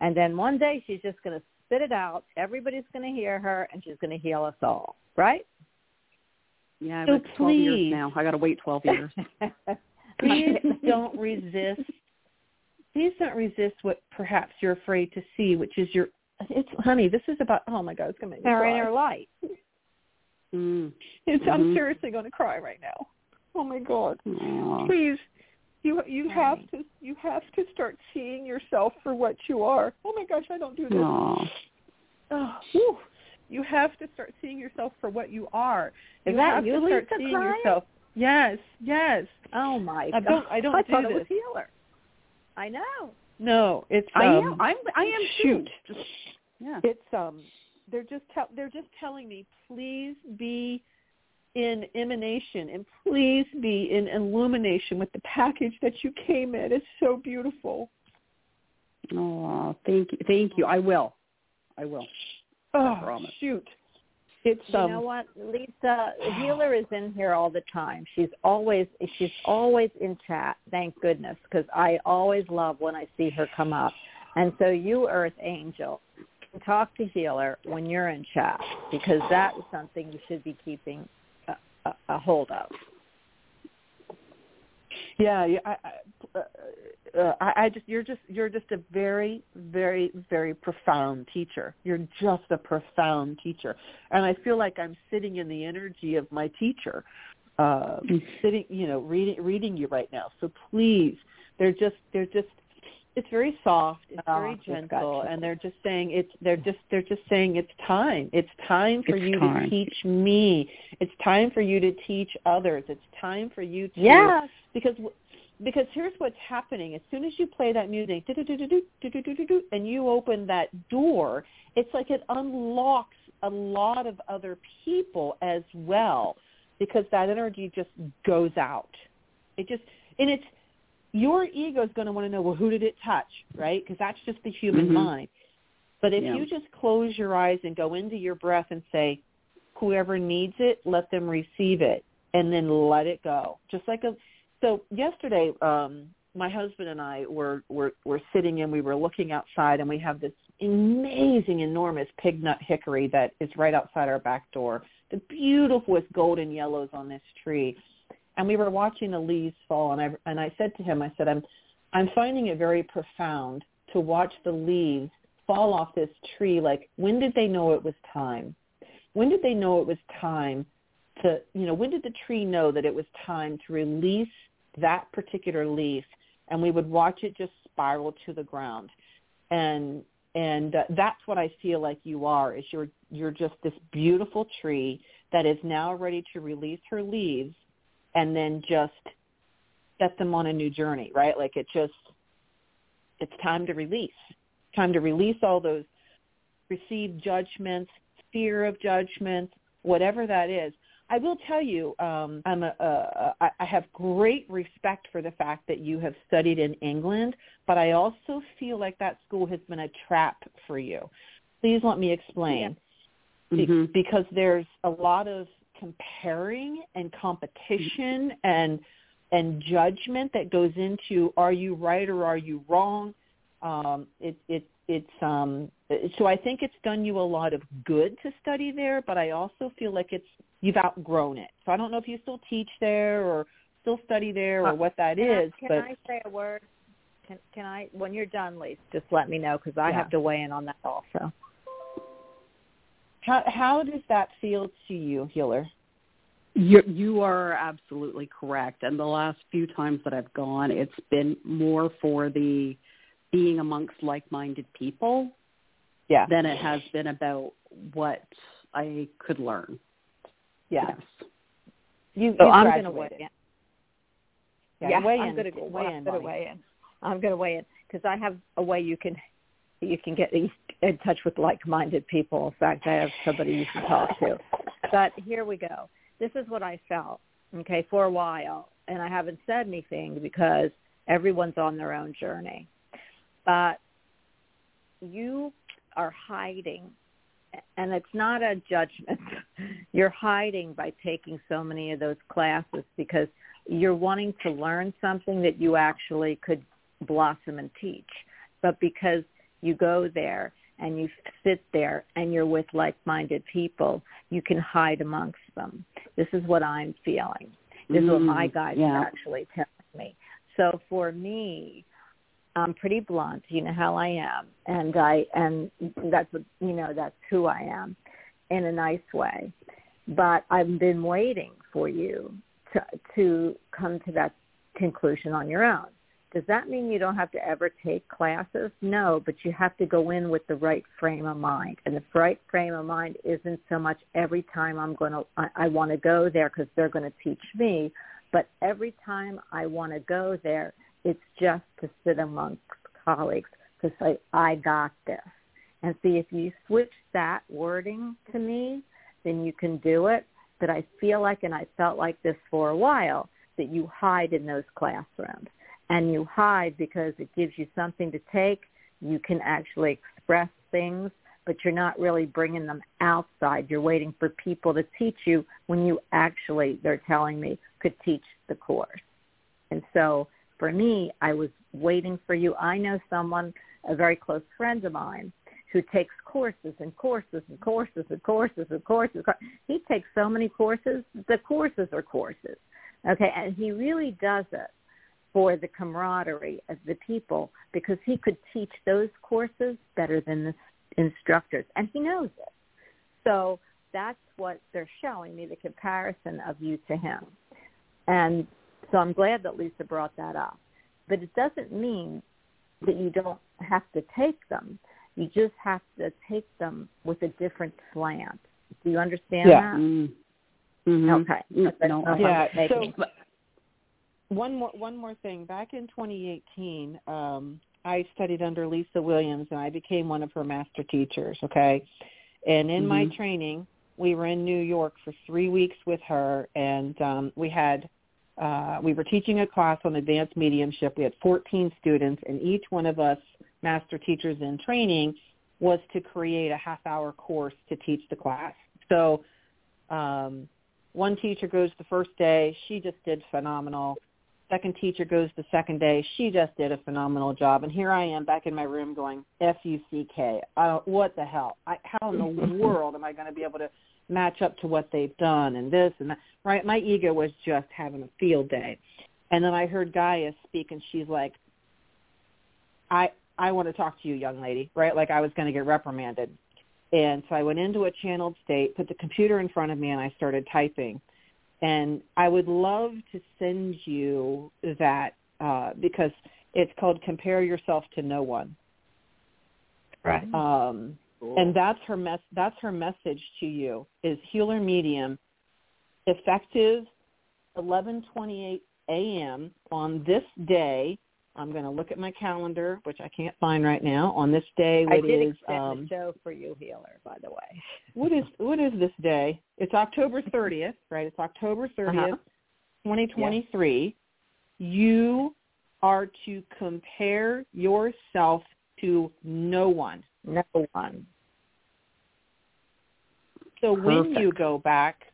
And then one day she's just going to spit it out. Everybody's going to hear her, and she's going to heal us all. Right? Yeah, So but 12 years please. now. I got to wait 12 years. Please don't resist. Please don't resist what perhaps you're afraid to see, which is your. It's honey. This is about. Oh my God, it's gonna make me Her cry. inner light. Mm. It's, I'm Mhm. seriously going to cry right now. Oh my God. Aw. Please, you you have to you have to start seeing yourself for what you are. Oh my gosh, I don't do this. Aw. Oh, whew. You have to start seeing yourself for what you are. Is you that have you, to start Lisa, seeing crying? yourself. Yes, yes. Oh my I don't- I don't I do thought it was this. Healer. I know. No, it's I um, am. I'm. I am shoot. too. Just, yeah. It's um, they're just tell they're just telling me please be in emanation and please be in illumination with the package that you came in. It's so beautiful. Oh, thank you. Thank you. I will. I will. Oh, promise. shoot. It's You um, know what, Lisa? Healer is in here all the time. She's always she's always in chat. Thank goodness, because I always love when I see her come up. And so you, Earth Angel, can talk to Healer when you're in chat because that is something you should be keeping a, hold of. Yeah, yeah. I, I, uh, uh, I, I just you're just you're just a very very very profound teacher. You're just a profound teacher, and I feel like I'm sitting in the energy of my teacher, uh, sitting you know reading reading you right now. So please, they're just they're just it's very soft, it's Oh, very gentle, and they're just saying it's they're just they're just saying it's time. It's time for It's you time. to teach me. It's time for you to teach others. It's time for you to Yes. because because here's what's happening as soon as you play that music and you open that door it's like it unlocks a lot of other people as well because that energy just goes out it just and it's your ego is going to want to know well who did it touch right? Because that's just the human Mhm. mind. But if Yeah. you just close your eyes and go into your breath and say whoever needs it let them receive it and then let it go. Just like a so yesterday um my husband and I were were were sitting and we were looking outside and we have this amazing enormous pig nut hickory that is right outside our back door. The beautifulest golden yellows on this tree and we were watching the leaves fall and I and I said to him I said I'm I'm finding it very profound to watch the leaves fall off this tree. Like when did they know it was time? When did they know it was time to you know when did the tree know that it was time to release that particular leaf? And we would watch it just spiral to the ground. And and uh, that's what I feel like you are is you're you're just this beautiful tree that is now ready to release her leaves and then just set them on a new journey right like it just it's time to release time to release all those received judgments fear of judgments whatever that is I will tell you, um, I'm a, a, I I have great respect for the fact that you have studied in England, but I also feel like that school has been a trap for you. Please let me explain. Be- Mhm. because there's a lot of comparing and competition and and judgment that goes into are you right or are you wrong um it it it's um so i think it's done you a lot of good to study there but i also feel like it's you've outgrown it so i don't know if you still teach there or still study there or Uh, what that Can, is I, can but I say a word? Can can I when you're done, Lise, just let me know because I Yeah. have to weigh in on that also. How how does that feel to you, healer? You you are absolutely correct. And the last few times that I've gone, it's been more for the being amongst like-minded people Yeah. than it has been about what I could learn. Yeah. Yes. You, So you I'm going to weigh in. Yeah, yeah, weigh I'm going to go weigh I'm in. going to Bonnie. weigh in. I'm going to weigh in because I have a way you can you can get in touch with like-minded people. In fact, I have somebody you can talk to. But here we go. This is what I felt. Okay, for a while, and I haven't said anything because everyone's on their own journey. But you are hiding and it's not a judgment. You're hiding by taking so many of those classes because you're wanting to learn something that you actually could blossom and teach. But because you go there and you sit there and you're with like-minded people, you can hide amongst them. This is what I'm feeling. This is what my Mm, guides yeah. are actually telling me. So for me, I'm pretty blunt. You know how I am, and I and that's what you know. That's who I am, in a nice way. But I've been waiting for you to to come to that conclusion on your own. Does that mean you don't have to ever take classes? No, but you have to go in with the right frame of mind. And the right frame of mind isn't so much every time I'm going to, I, I want to go there because they're going to teach me, but every time I want to go there, it's just to sit amongst colleagues to say, I got this. And see, if you switch that wording to me, then you can do it. But I feel like, and I felt like this for a while, that you hide in those classrooms. And you hide because it gives you something to take. You can actually express things, but you're not really bringing them outside. You're waiting for people to teach you when you actually, they're telling me, could teach the course. And so for me, I was waiting for you. I know someone, a very close friend of mine, who takes courses and courses and courses and courses and courses. He takes so many courses. The courses are courses. Okay, and he really does it for the camaraderie of the people because he could teach those courses better than the instructors, and he knows it. So that's what they're showing me, the comparison of you to him. And so I'm glad that Lisa brought that up. But it doesn't mean that you don't have to take them. You just have to take them with a different slant. Do you understand Yeah. that? Mm. Mhm. Okay. Mm, That's no, Yeah, so one more one more thing. Back in 2018, um, I studied under Lisa Williams, and I became one of her master teachers. Okay, and in my Mhm. training, we were in New York for three weeks with her, and um, we had uh, we were teaching a class on advanced mediumship. We had 14 students, and each one of us master teachers in training was to create a half hour course to teach the class. So um, one teacher goes the first day. She just did phenomenal. Second teacher goes the second day. She just did a phenomenal job. And here I am back in my room going, F-U-C-K. don't, what the hell? I, how in the world am I going to be able to match up to what they've done and this and that? Right? My ego was just having a field day. And then I heard Gaia speak and she's like, I, I want to talk to you, young lady, right? Like I was going to get reprimanded. And so I went into a channeled state, put the computer in front of me, and I started typing. And I would love to send you that uh, because it's called "Compare Yourself to No One." Right. Um, and that's her mess. That's her message to you: is healer medium effective 11:28 a.m. on this day. I'm going to look at my calendar, which I can't find right now. On this day, I what did is extend um, the show for you, healer, by the way. what is what is this day? It's October 30th, right? It's October 30th, Uh-huh. 2023. You are to compare yourself to no one. No one. So when you go back,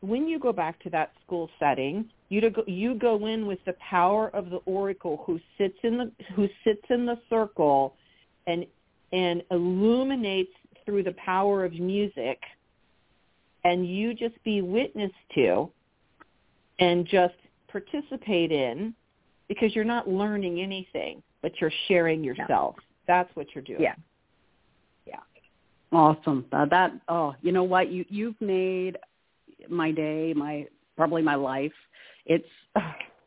when you go back to that school setting, you go, you go in with the power of the oracle who sits in the who sits in the circle, and and illuminates through the power of music, and you just be witness to, and just participate in, because you're not learning anything. but you're sharing yourself. That's what you're doing. Yeah. Awesome. Uh, that oh, you know what? You you've made my day, my probably my life. It's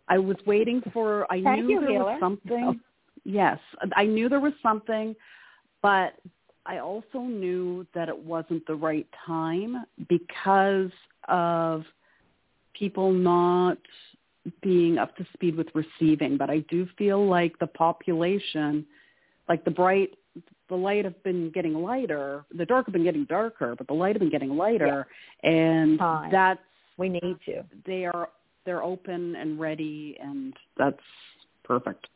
I was waiting for I Thank knew you, there healer. was something. Yes, I knew there was something, but I also knew that it wasn't the right time because of people not being up to speed with receiving. But I do feel like the population, like the bright the light have been getting lighter. The dark have been getting darker, but the light have been getting lighter, and Time. that's We need you. they are they're open and ready, and that's perfect.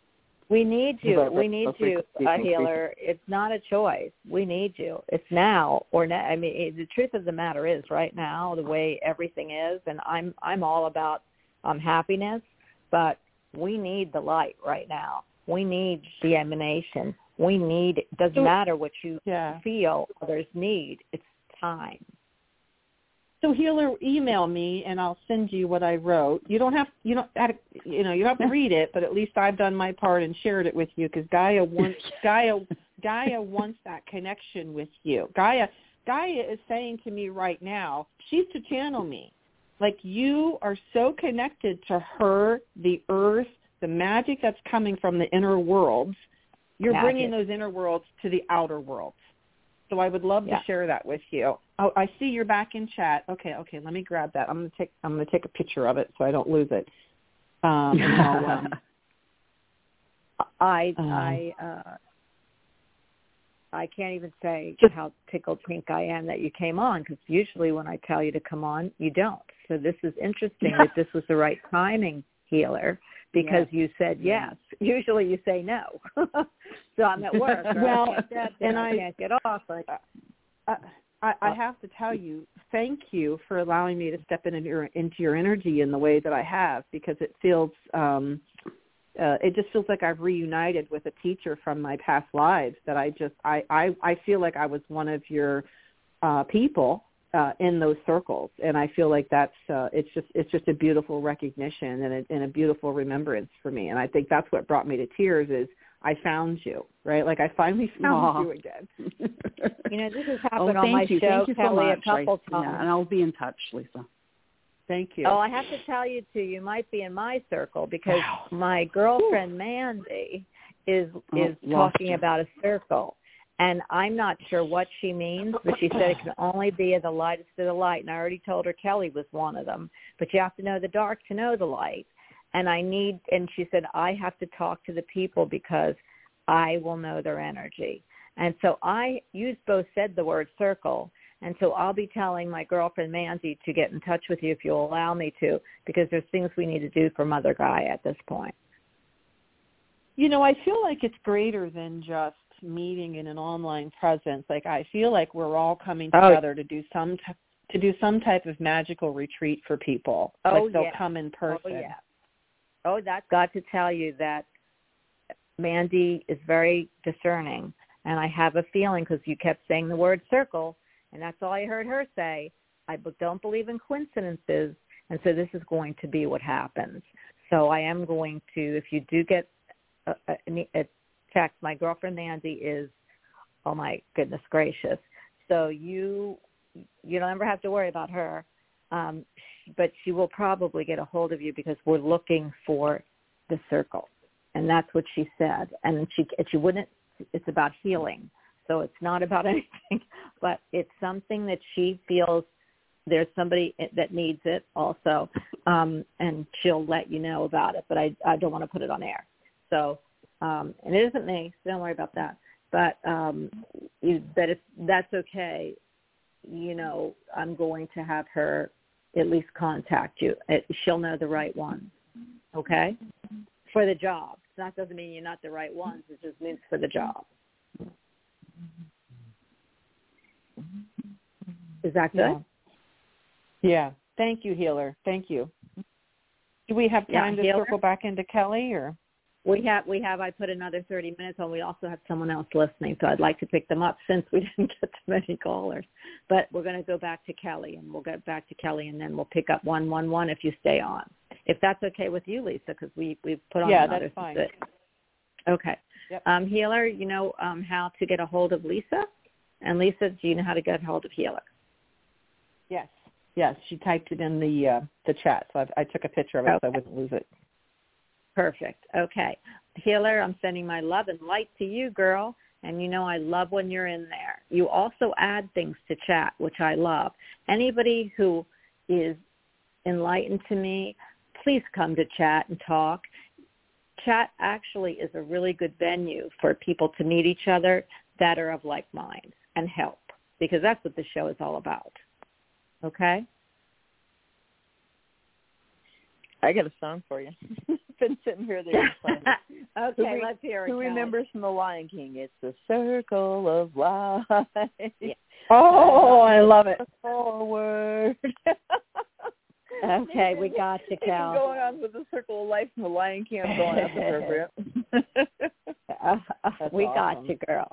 We need you. Right, we need That's you, a healer. It's not a choice. We need you. It's now or now. I mean, the truth of the matter is, right now, the way everything is, and I'm I'm all about um happiness, but we need the light right now. We need the emanation. We need. It doesn't matter what you Yeah. feel others need. It's time. So healer, email me and I'll send you what I wrote. You don't have you don't have to, you know you don't have to read it, but at least I've done my part and shared it with you because Gaia wants Gaia Gaia wants that connection with you. Gaia Gaia is saying to me right now, she's to channel me. Like you are so connected to her, the earth, the magic that's coming from the inner worlds. You're Magic. bringing those inner worlds to the outer worlds. So I would love Yeah. to share that with you. Oh, I see you're back in chat. Okay, okay, let me grab that. I'm gonna take I'm gonna take a picture of it so I don't lose it. Um, um, I Um, I uh I can't even say Just- how tickled pink I am that you came on because usually when I tell you to come on, you don't. So this is interesting that this was the right timing, healer, because you said yes. Usually you say no. so I'm at work. Well, I get and I I- can't get off. Like, I, I, I have to tell you, thank you for allowing me to step into your into your energy in the way that I have because it feels um uh, it just feels like I've reunited with a teacher from my past lives that I just I I, I feel like I was one of your uh people uh in those circles and I feel like that's uh it's just it's just a beautiful recognition and a, and a beautiful remembrance for me and I think that's what brought me to tears is I found you right like I finally found Aw. you again you know, this has oh, happened on thank my you, show, thank you so Kelly, much. a couple I, times. Yeah, and I'll be in touch, Lisa. thank you Oh, I have to tell you too. You might be in my circle because Wow. my girlfriend Mandy is Oh, is lost talking you. about a circle, and I'm not sure what she means, but she said it can only be in the lightest of the light. And I already told her Kelly was one of them, but you have to know the dark to know the light. And I need, and she said I have to talk to the people because I will know their energy. And so I, you both said the word circle. And so I'll be telling my girlfriend Mandy to get in touch with you if you'll allow me to, because there's things we need to do for Mother Gaia at this point. You know, I feel like it's greater than just meeting in an online presence. Like I feel like we're all coming Oh. together to do some t- to do some type of magical retreat for people. Oh, like they'll yeah. come in person. Oh yeah. Oh, that's got to tell you that Mandy is very discerning, and I have a feeling because you kept saying the word circle, and that's all I heard her say. i don't believe in coincidences, and so this is going to be what happens. So I am going to, if you do get a, a, a text, my girlfriend Mandy is, oh my goodness gracious. So you, you don't ever have to worry about her. Um, but she will probably get a hold of you because we're looking for the circle, and that's what she said. And she she wouldn't. It's about healing, so it's not about anything, but it's something that she feels there's somebody that needs it also, um, and she'll let you know about it. But I I don't want to put it on air. So um, and it isn't me, so don't worry about that. But um, you, but if that's okay, you know, I'm going to have her at least contact you. It, she'll know the right one. Okay? For the job. That doesn't mean you're not the right ones. It just means for the job. Is that good? Yeah. Yeah. Thank you, healer. Thank you. Do we have Yeah, time to healer? circle back into Kelly or? We have we have I put another thirty minutes on. We also have someone else listening, so I'd like to pick them up since we didn't get too many callers. But we're going to go back to Kelly, and we'll get back to Kelly, and then we'll pick up one one one if you stay on. If that's okay with you, Lisa, because we we've put on Yeah, another that's fine. Okay. Yep. Um, Healer, you know um, how to get a hold of Lisa? And Lisa, do you know how to get a hold of Healer? Yes. Yes. She typed it in the uh, the chat, so I, I took a picture of it so I wouldn't lose it. Perfect. Okay. Healer, I'm sending my love and light to you, girl. And you know I love when you're in there. You also add things to chat, which I love. Anybody who is enlightened to me, please come to chat and talk. Chat actually is a really good venue for people to meet each other that are of like minds and help because that's what the show is all about. Okay? I got a song for you. Been sitting here there. okay, Who re- let's hear it. Who remembers from The Lion King? It's the circle of life. Yeah. Oh, I love it. Forward. Okay, we got you, They've Cal. going on with the circle of life from The Lion King. I'm going off the program. Uh, uh, we awesome. got you, girl.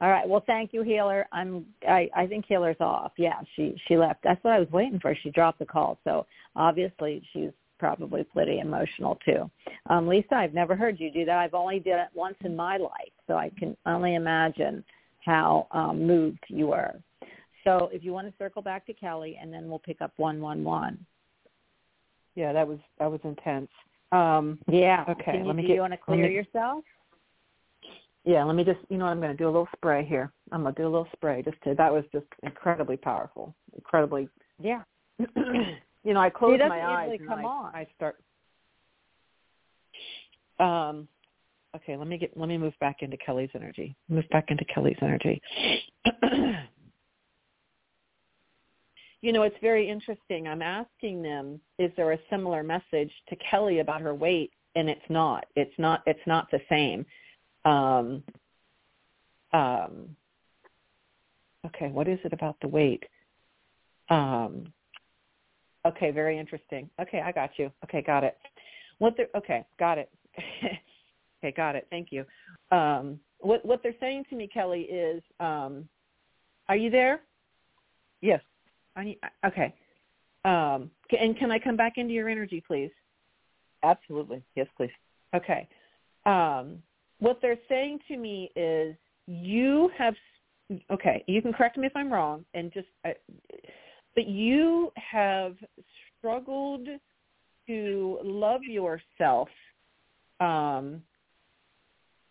All right. Well, thank you, Healer. I'm. I, I think Healer's off. Yeah, she she left. That's what I was waiting for. She dropped the call. So obviously she's probably pretty emotional too. Um, Lisa, I've never heard you do that. I've only did it once in my life, so I can only imagine how um, moved you were. So if you want to circle back to Kelly, and then we'll pick up one one one. Yeah, that was that was intense. Um, Yeah. Okay, Can you, let me do get- you want to clear me- yourself? yeah, let me just you know what I'm going to do a little spray here. I'm going to do a little spray just to that was just incredibly powerful, incredibly. Yeah. you know, I close my eyes and come I, on. I start. Um, okay, let me get let me move back into Kelly's energy. Move back into Kelly's energy. you know, it's very interesting. I'm asking them, is there a similar message to Kelly about her weight? And it's not. It's not. It's not the same. Um, um, okay, what is it about the weight? Um, okay, very interesting. Okay, I got you. Okay, got it. What they're okay, got it. okay, got it. Thank you. Um, what what they're saying to me, Kelly, is, um, are you there? yes. I need, okay. Um, and can I come back into your energy, please? Absolutely. Yes, please. Okay. Um, what they're saying to me is you have, okay, you can correct me if I'm wrong, and just, uh, but you have struggled to love yourself um,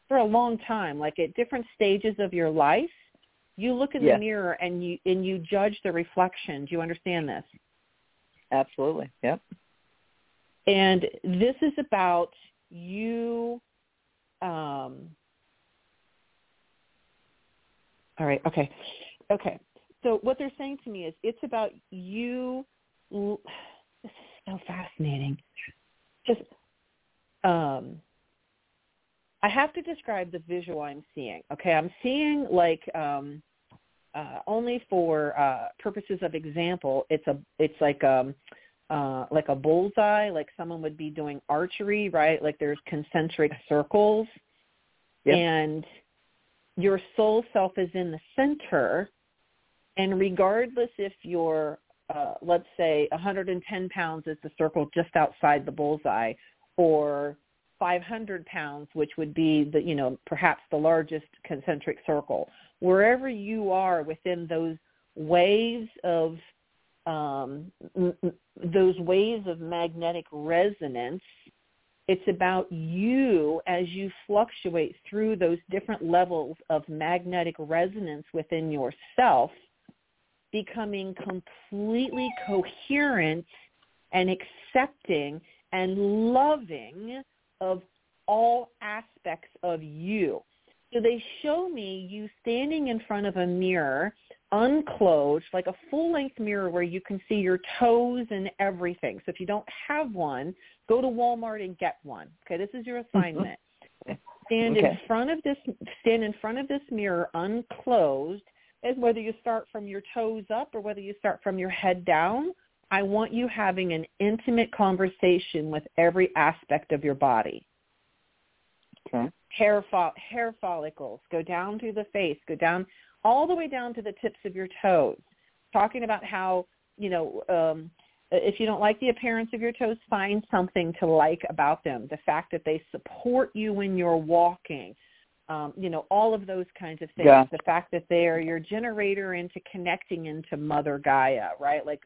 for a long time, like at different stages of your life. You look in Yes. the mirror and you and you judge the reflection. Do you understand this? Absolutely. Yep. And this is about you. Um, all right. Okay. Okay. So what they're saying to me is it's about you. This is so fascinating. Just, um, I have to describe the visual I'm seeing. Okay, I'm seeing like um, uh, only for uh, purposes of example. It's a it's like um uh, like a bullseye, like someone would be doing archery, right? Like there's concentric circles, Yep. and your soul self is in the center. And regardless if you're, uh, let's say, 110 pounds is the circle just outside the bullseye, or 500 pounds, which would be the, you know, perhaps the largest concentric circle. Wherever you are within those waves of um, those waves of magnetic resonance, it's about you as you fluctuate through those different levels of magnetic resonance within yourself, becoming completely coherent and accepting and loving of all aspects of you. So they show me you standing in front of a mirror, unclothed, like a full-length mirror where you can see your toes and everything. So if you don't have one, go to Walmart and get one. Okay, this is your mm-hmm. assignment. Stand in front of this stand in front of this mirror unclothed, and whether you start from your toes up or whether you start from your head down, I want you having an intimate conversation with every aspect of your body Okay. hair fo- hair follicles, go down to the face, go down all the way down to the tips of your toes. Talking about how you know um, if you don't like the appearance of your toes, find something to like about them. The fact that they support you when you're walking. Um, you know, all of those kinds of things. Yeah. The fact that they are your generator into connecting into Mother Gaia, right? Like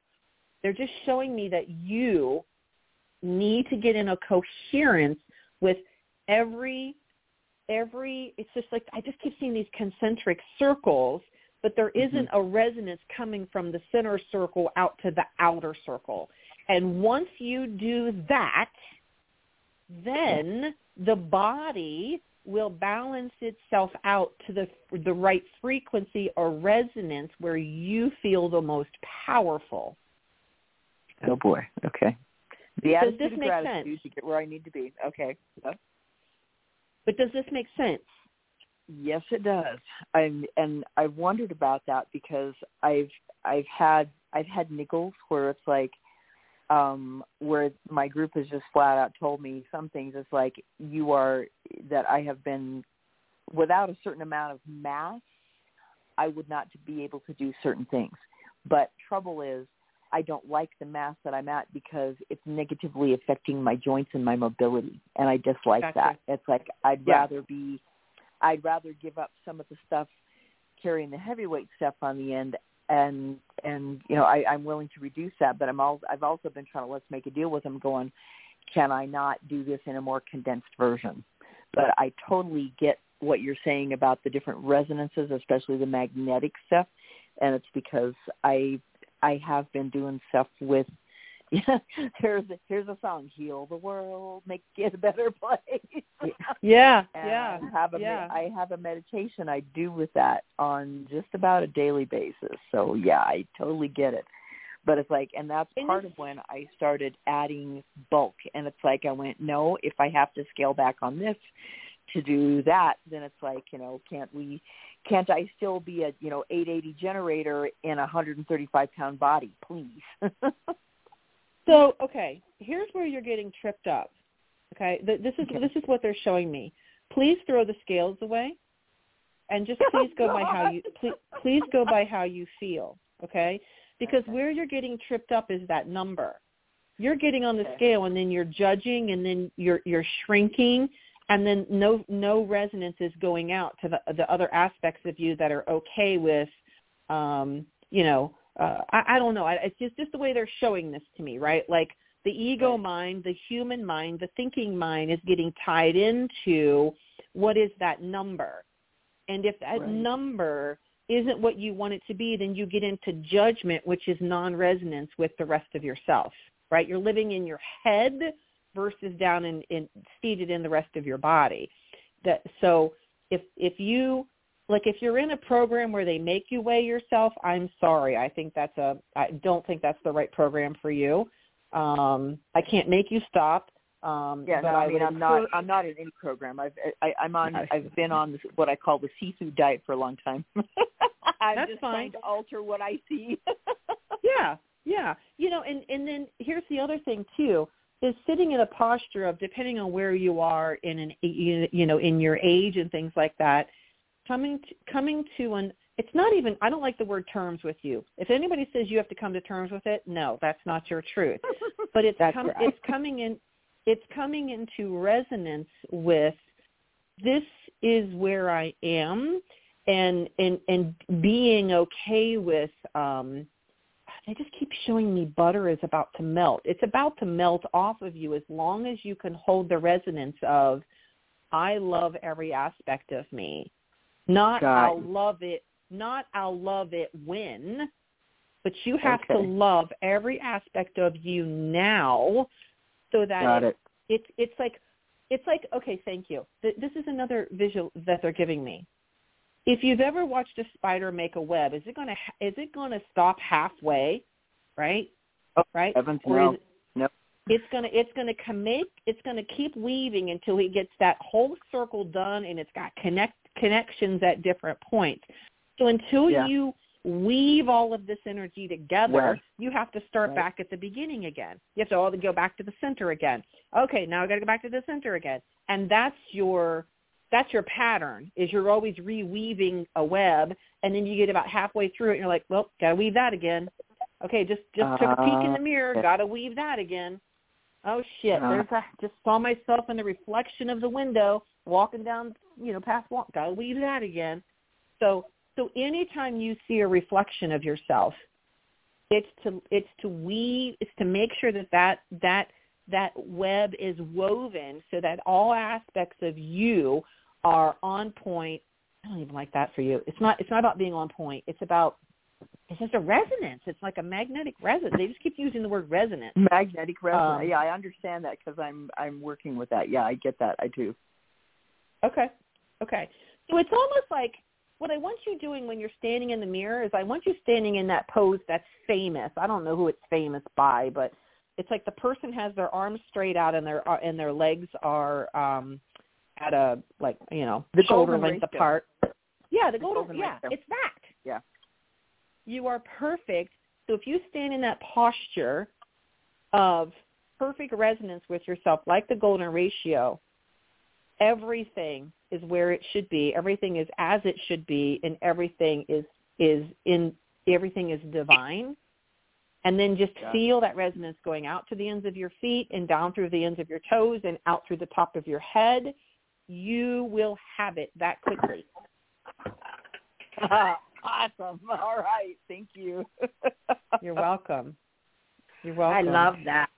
they're just showing me that you need to get in a coherence with every every it's just like I just keep seeing these concentric circles, but there isn't a resonance coming from the center circle out to the outer circle. And once you do that, then the body will balance itself out to the the right frequency or resonance where you feel the most powerful. Oh boy. Okay. The Does this make sense? to get where I need to be. Okay. Yep. But does this make sense? Yes, it does. I'm, and I've wondered about that because I've I've had I've had niggles where it's like um where my group has just flat out told me some things. It's like you are that I have been without a certain amount of mass, I would not be able to do certain things. But trouble is I don't like the mass that I'm at because it's negatively affecting my joints and my mobility, and I dislike Gotcha. that. It's like I'd Yeah. rather be, I'd rather give up some of the stuff, carrying the heavyweight stuff on the end, and and you know I, I'm willing to reduce that. But I'm all I've also been trying to let's make a deal with them, going, can I not do this in a more condensed version? But I totally get what you're saying about the different resonances, especially the magnetic stuff, and it's because I I have been doing stuff with. here's a, here's a song, heal the world, make it a better place. Yeah, yeah, I have a yeah. I have a meditation I do with that on just about a daily basis. So yeah, I totally get it. But it's like, and that's part of when I started adding bulk. And it's like I went, no, if I have to scale back on this to do that, then it's like, you know, can't we? Can't I still be a you know 880 generator in a 135 pound body, please? So okay, here's where you're getting tripped up. Okay, this is Okay. this is what they're showing me. Please throw the scales away, and just please go by how you please, please go by how you feel. Okay, because where you're getting tripped up is that number. You're getting on the Okay. scale, and then you're judging, and then you're you're shrinking, and then no no resonance is going out to the the other aspects of you that are okay with, um, you know, uh, I, I don't know. I, it's just just the way they're showing this to me, right? Like the ego Right. mind, the human mind, the thinking mind is getting tied into what is that number, and if that Right. number isn't what you want it to be, then you get into judgment, which is non-resonance with the rest of yourself, right? You're living in your head versus down in, in seated in the rest of your body. That so if if you like if you're in a program where they make you weigh yourself, I'm sorry. I think that's a I don't think that's the right program for you. Um I can't make you stop. Um Yeah, but no, I, I mean, I'm not. I'm not in any program. I've I, I'm on. I've been on this, what I call the seafood diet for a long time. I'm That's just fine. trying to alter what I see. yeah yeah you know and and then here's the other thing too is sitting in a posture of depending on where you are in an you know in your age and things like that coming to, coming to an it's not even i don't like the word terms with you if anybody says you have to come to terms with it no that's not your truth but it's com- right. it's coming in it's coming into resonance with this is where I am and and and being okay with um they just keep showing me butter is about to melt. It's about to melt off of you as long as you can hold the resonance of I love every aspect of me. Not Got I'll it. love it, not I'll love it when, but you have to love every aspect of you now so that Got it. it's it's like it's like okay thank you this is another visual that they're giving me if you've ever watched a spider make a web is it going to is it going to stop halfway right Oh, right Heavens, no. it, No. it's going to it's going to commit, it's going to keep weaving until it gets that whole circle done and it's got connect connections at different points. So until Yeah. you weave all of this energy together you have to start right. back at the beginning again. You have to all go back to the center again. Okay now i got to go back to the center again. And that's your that's your pattern is you're always reweaving a web and then you get about halfway through it and you're like well gotta weave that again. Okay just just took a peek in uh, the mirror gotta weave that again Oh shit! Uh. There's a just saw myself in the reflection of the window walking down, you know, past walk. Gotta leave that again. So so anytime you see a reflection of yourself, it's to it's to weave it's to make sure that that that that web is woven so that all aspects of you are on point. I don't even like that for you. It's not it's not about being on point. It's about it's just a resonance. It's like a magnetic resonance. They just keep using the word resonance. Magnetic resonance. Um, yeah, I understand that because I'm I'm working with that. Yeah, I get that. I do. Okay. Okay. So it's almost like what I want you doing when you're standing in the mirror is I want you standing in that pose that's famous. I don't know who it's famous by, but it's like the person has their arms straight out and their uh, and their legs are um at a like you know The shoulder length apart. Yeah, the golden, golden yeah, it's that. Yeah. You are perfect. So if you stand in that posture of perfect resonance with yourself, like the golden ratio, everything is where it should be. Everything is as it should be, and everything is is in everything is divine. And then just Yeah. feel that resonance going out to the ends of your feet and down through the ends of your toes and out through the top of your head. You will have it that quickly. awesome. All right. Thank you. You're welcome. You're welcome. I love that.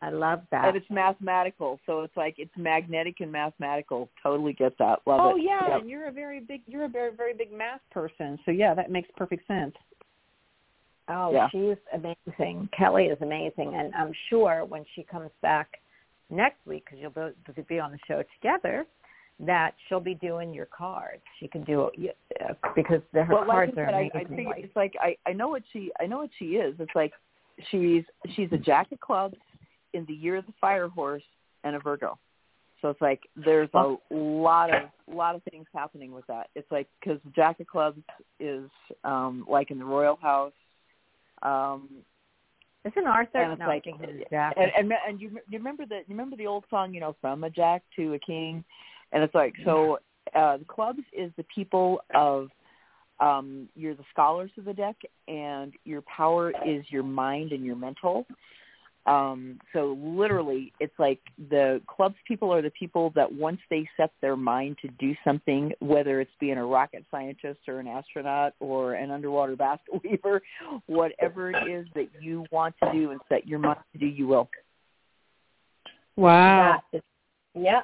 I love that. and it's mathematical, so it's like it's magnetic and mathematical. Totally get that. Love Oh it. yeah, Yep. and you're a very big you're a very very big math person. So yeah, that makes perfect sense. Oh, Yeah. she's amazing. Kelly is amazing, and I'm sure when she comes back next week, because you'll both you'll be on the show together, that she'll be doing your cards. She can do it uh, because the, her well, cards like are said, I, I amazing. think like- it's like I I know what she I know what she is. It's like she's she's a jack of clubs in the year of the fire horse and a Virgo. So it's like there's a lot of lot of things happening with that. It's like because jack of clubs is um like in the royal house. Um Isn't Arthur? and it's no, like I think it is Jack. and and, and you, you remember the you remember the old song you know from a jack to a king and it's like so uh the clubs is the people of um you're the scholars of the deck and your power is your mind and your mental. Um so literally it's like the clubs people are the people that once they set their mind to do something whether it's being a rocket scientist or an astronaut or an underwater basket weaver whatever it is that you want to do and set your mind to do you will. Wow. Is, yeah,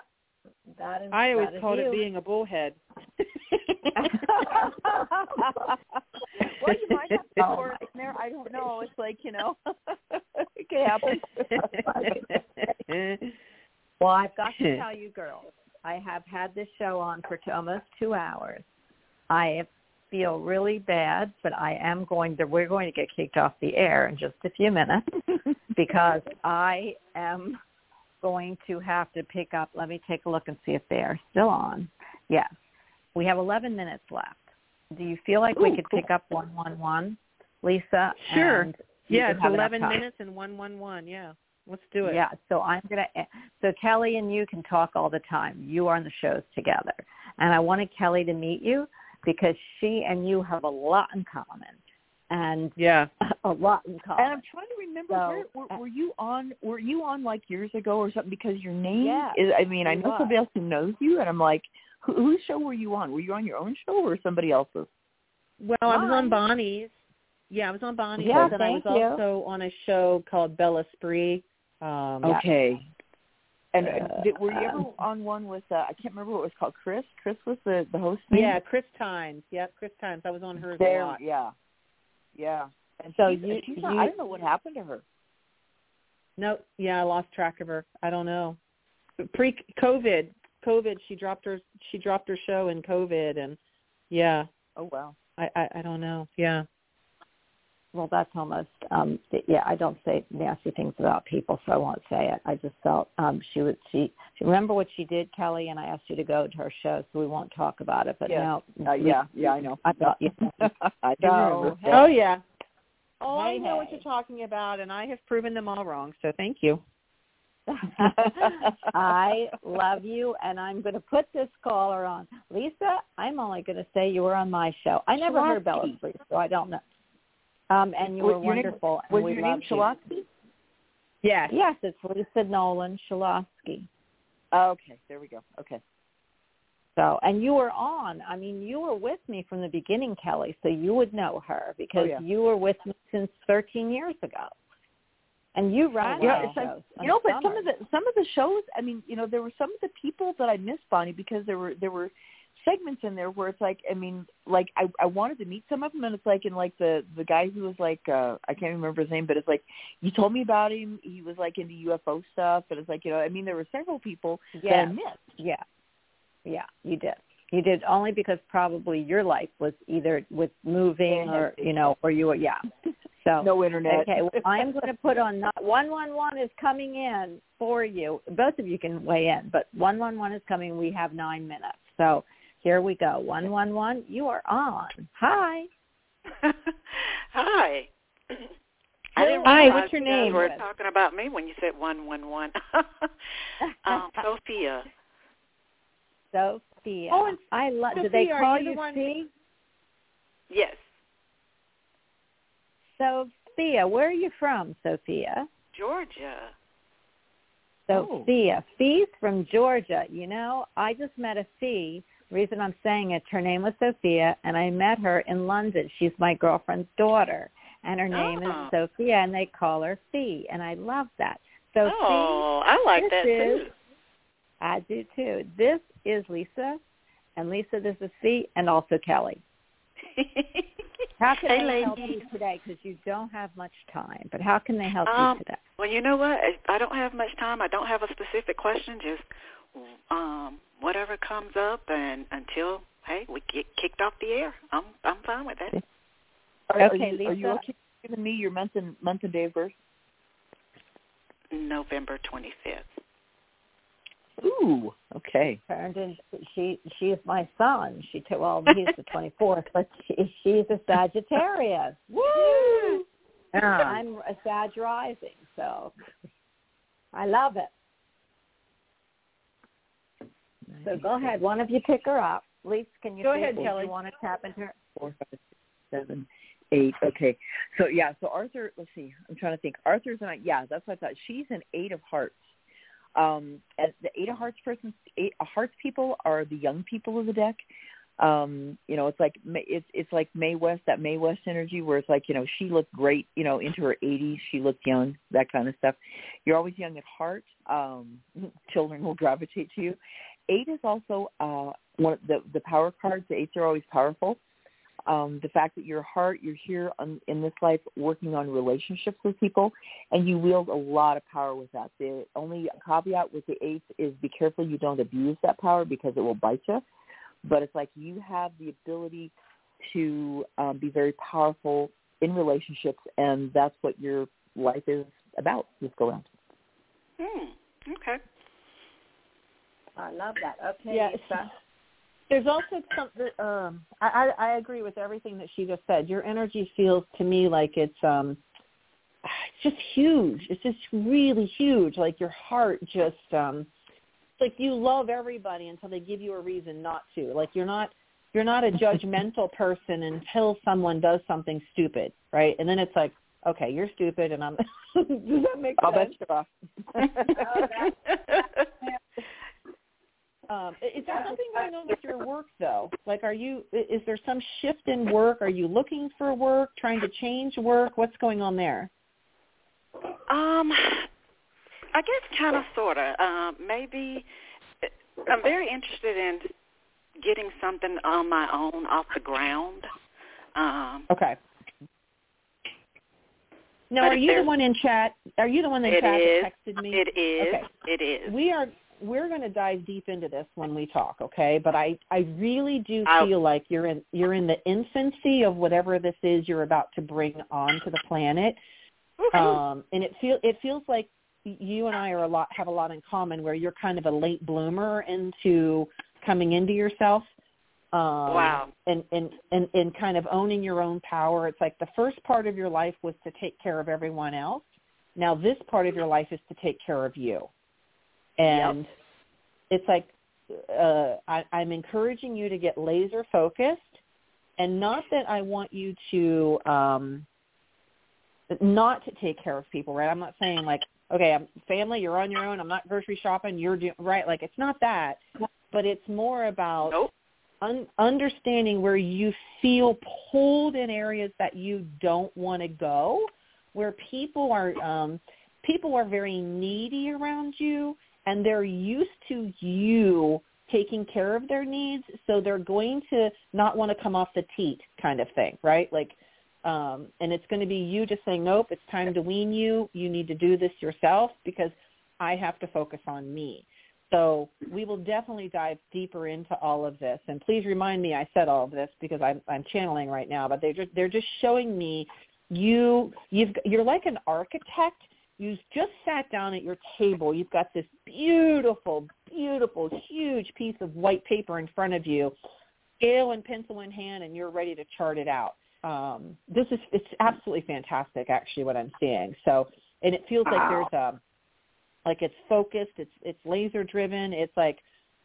that is. I always called you. it being a bullhead. well, you might have to Oh, pour in there. I don't know. It's like you know, it could happen. Well, I've got to tell you, girls, I have had this show on for t- almost two hours. I feel really bad, but I am going to. We're going to get kicked off the air in just a few minutes because I am going to have to pick up. Let me take a look and see if they are still on. Yes, we have 11 minutes left. Do you feel like we could cool. pick up 111, Lisa? Sure. yeah, it's eleven time? minutes and one one one. Yeah, let's do it. Yeah, so I'm gonna. So Kelly and you can talk all the time. You are on the shows together, and I wanted Kelly to meet you because she and you have a lot in common, and Yeah. a lot in And. I'm trying to remember So, where were, were you on? Were you on like years ago or something? Because your name Yeah, is. I mean, I know was. somebody else who knows you, and I'm like, who, whose show were you on? Were you on your own show or somebody else's? Well, I was on Bonnie's. Yeah, I was on Bonnie's. Yeah, and then I was you. also on a show called Bella Spree. Um, Yeah. Okay. And uh, Uh, did, were you ever um, on one with? Uh, I can't remember what it was called. Chris. Chris was the the host. name? Yeah, Chris Times. Yep, Chris Times. I was on hers There. a lot. Yeah. Yeah. And So she's, you- she's not, you- I don't know what happened to her. No, yeah, I lost track of her. I don't know. Pre COVID, COVID, she dropped her she dropped her show in COVID, and yeah, Oh wow. I I, I don't know. Yeah. Well, that's almost. um Yeah, I don't say nasty things about people, so I won't say it. I just felt um she would. She, she remember what she did, Kelly, and I asked you to go to her show, so we won't talk about it. But Yeah. now, Uh, yeah. Yeah. I know. I thought you. I do So, hey. Oh yeah. Oh, I Hey, know what you're talking about, and I have proven them all wrong. So thank you. I love you, and I'm going to put this caller on. Lisa, I'm only going to say you were on my show. I never heard Bella Shalatsky. So I don't know. Um, and you Was were name- wonderful, and Was your name you. Yes. Yes, it's Lisa Noland Shalosky. Okay, there we go. Okay. So, and you were on. I mean, you were with me from the beginning, Kelly. So you would know her because Oh, yeah. you were with me since 13 years ago, and you ran Yeah, those like, shows you know, but summer. some of the some of the shows, I mean, you know, there were some of the people that I missed, Bonnie, because there were there were segments in there where it's like, I mean, like I I wanted to meet some of them, and it's like in like the the guy who was like, uh I can't remember his name, but it's like you told me about him. He was like into UFO stuff, and it's like, you know, I mean, there were several people that I yeah, missed. yeah, yeah. You did. You did only because probably your life was either with moving Yeah. or you know, or you were yeah. So No internet. Okay, well, I'm going to put on one one one is coming in for you. Both of you can weigh in, but one one one is coming. We have nine minutes, so here we go. One one one, you are on. Hi. Hi. I didn't Hi, what's your name? you guys name? were talking about me when you said one one one. Um, Sophia. Sophia. Oh, and I love. Do they Sophia, call you the you one- Fee? Yes, Sophia, where are you from, Sophia? Georgia. Oh. Sophia. Fee's from Georgia. You know, I just met a Fee. Reason I'm saying it, her name was Sophia, and I met her in London. She's my girlfriend's daughter, and her name Oh. is Sophia, and they call her Fee, and I love that. So oh, I like this too. I do too. This is Lisa, and Lisa, this is Fee, and also Kelly. How can Hey, they help you today? Because you don't have much time, but how can they help Um, you today? well, you know what? I- I don't have much time. I don't have a specific question. Just um, whatever comes up, and until hey, we get kicked off the air, I'm I'm fine with that. Are, are Okay, you, are you Lisa. okay giving me your month and month and day of birth? November 25th. Ooh, okay. turned in she she's my son she took well he's the twenty fourth but she, she's a sagittarius woo i'm a sag rising so i love it so go ahead one of you pick her up Lisa, can you Go ahead, if Kelly. you want to tap into her four, five, six, seven, eight. Okay. So yeah, so Arthur, let's see. I'm trying to think. Arthur's an yeah, that's what I thought. She's an eight of hearts. Um, and the eight of hearts person, eight of hearts people are the young people of the deck. Um, you know, it's like Ma- it's it's like Mae West, that Mae West energy, where it's like you know she looked great, you know, into her 80s, she looked young, that kind of stuff. You're always young at heart. Um, children will gravitate to you. Eight is also uh, one of the the power cards. The eights are always powerful um, the fact that your heart, you're here on, in this life working on relationships with people, and you wield a lot of power with that. The only caveat with the eighth is be careful you don't abuse that power because it will bite you. But it's like you have the ability to um, be very powerful in relationships, and that's what your life is about this go round. Hmm. Okay. I love that okay Yeah, Lisa. There's also something. Um, I, I I agree with everything that she just said. Your energy feels to me like it's um, it's just huge. It's just really huge. Like your heart just um, it's like you love everybody until they give you a reason not to. Like you're not you're not a judgmental person until someone does something stupid, right? And then it's like, okay, you're stupid, and I'm. does that make I'll bet sense? you off. Um, is there something going on with your work though? Like, are you? Is there some shift in work? Are you looking for work? Trying to change work? What's going on there? Um, I guess kind of, sort of. Um, maybe I'm very interested in getting something on my own off the ground. Um, Okay. Now, are you the one in chat? Are you the one in chat is. that texted me? it is. Okay. It is. We are. We're going to dive deep into this when we talk, okay? But I, I really do feel like you're in, you're in the infancy of whatever this is you're about to bring onto the planet. Um, and it feel it feels like you and I are a lot have a lot in common where you're kind of a late bloomer into coming into yourself. Um, Wow. And, and and and kind of owning your own power. It's like the first part of your life was to take care of everyone else. Now this part of your life is to take care of you. And it's like uh, I, I'm encouraging you to get laser focused, and not that I want you to. Um, not to take care of people, right? I'm not saying like, okay, I'm family, you're on your own. I'm not grocery shopping. You're doing right. Like it's not that, but it's more about Nope. un- understanding where you feel pulled in areas that you don't want to go, where people are um, people are very needy around you, and they're used to you taking care of their needs, so they're going to not want to come off the teat, kind of thing, right? Like. Um, and it's going to be you just saying, nope, it's time to wean you. You need to do this yourself because I have to focus on me. So we will definitely dive deeper into all of this. And please remind me I said all of this because I'm, I'm channeling right now. But they're just, they're just showing me you you've you're like an architect. You just sat down at your table. You've got this beautiful, beautiful, huge piece of white paper in front of you, scale and pencil in hand, and you're ready to chart it out. Um, this is it's absolutely fantastic, actually, what I'm seeing. So, and it feels like there's a like it's focused, it's it's laser driven. It's like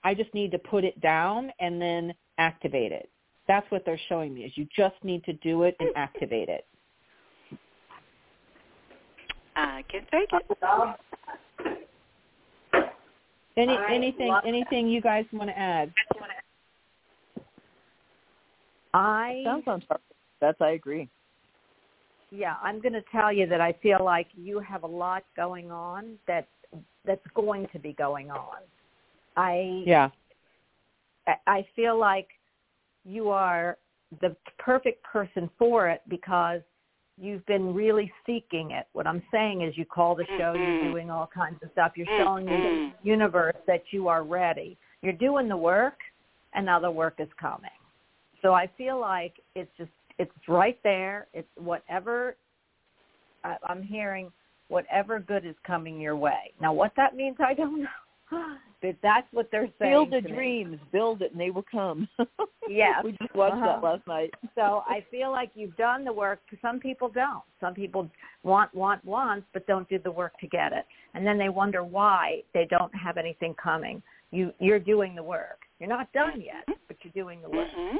I just need to put it down and then activate it. That's what they're showing me is you just need to do it and activate it. I can take it. Any anything anything you guys want to add? I Sounds on target. That's I agree. yeah, I'm going to tell you that I feel like you have a lot going on that that's going to be going on. I Yeah. I- I feel like you are the perfect person for it because you've been really seeking it. What I'm saying is you call the show, you're Mhm. doing all kinds of stuff. You're showing the Mhm. universe that you are ready. You're doing the work and now the work is coming. So I feel like it's just it's right there. It's whatever I, I'm hearing whatever good is coming your way. Now what that means I don't know. But that's what they're saying. Build the to me. dreams, build it, and they will come. Yeah, we just watched that Uh-huh. last night. So I feel like you've done the work. Some people don't. Some people want, want, want, but don't do the work to get it, and then they wonder why they don't have anything coming. You, you're doing the work. You're not done yet, but you're doing the work. hmm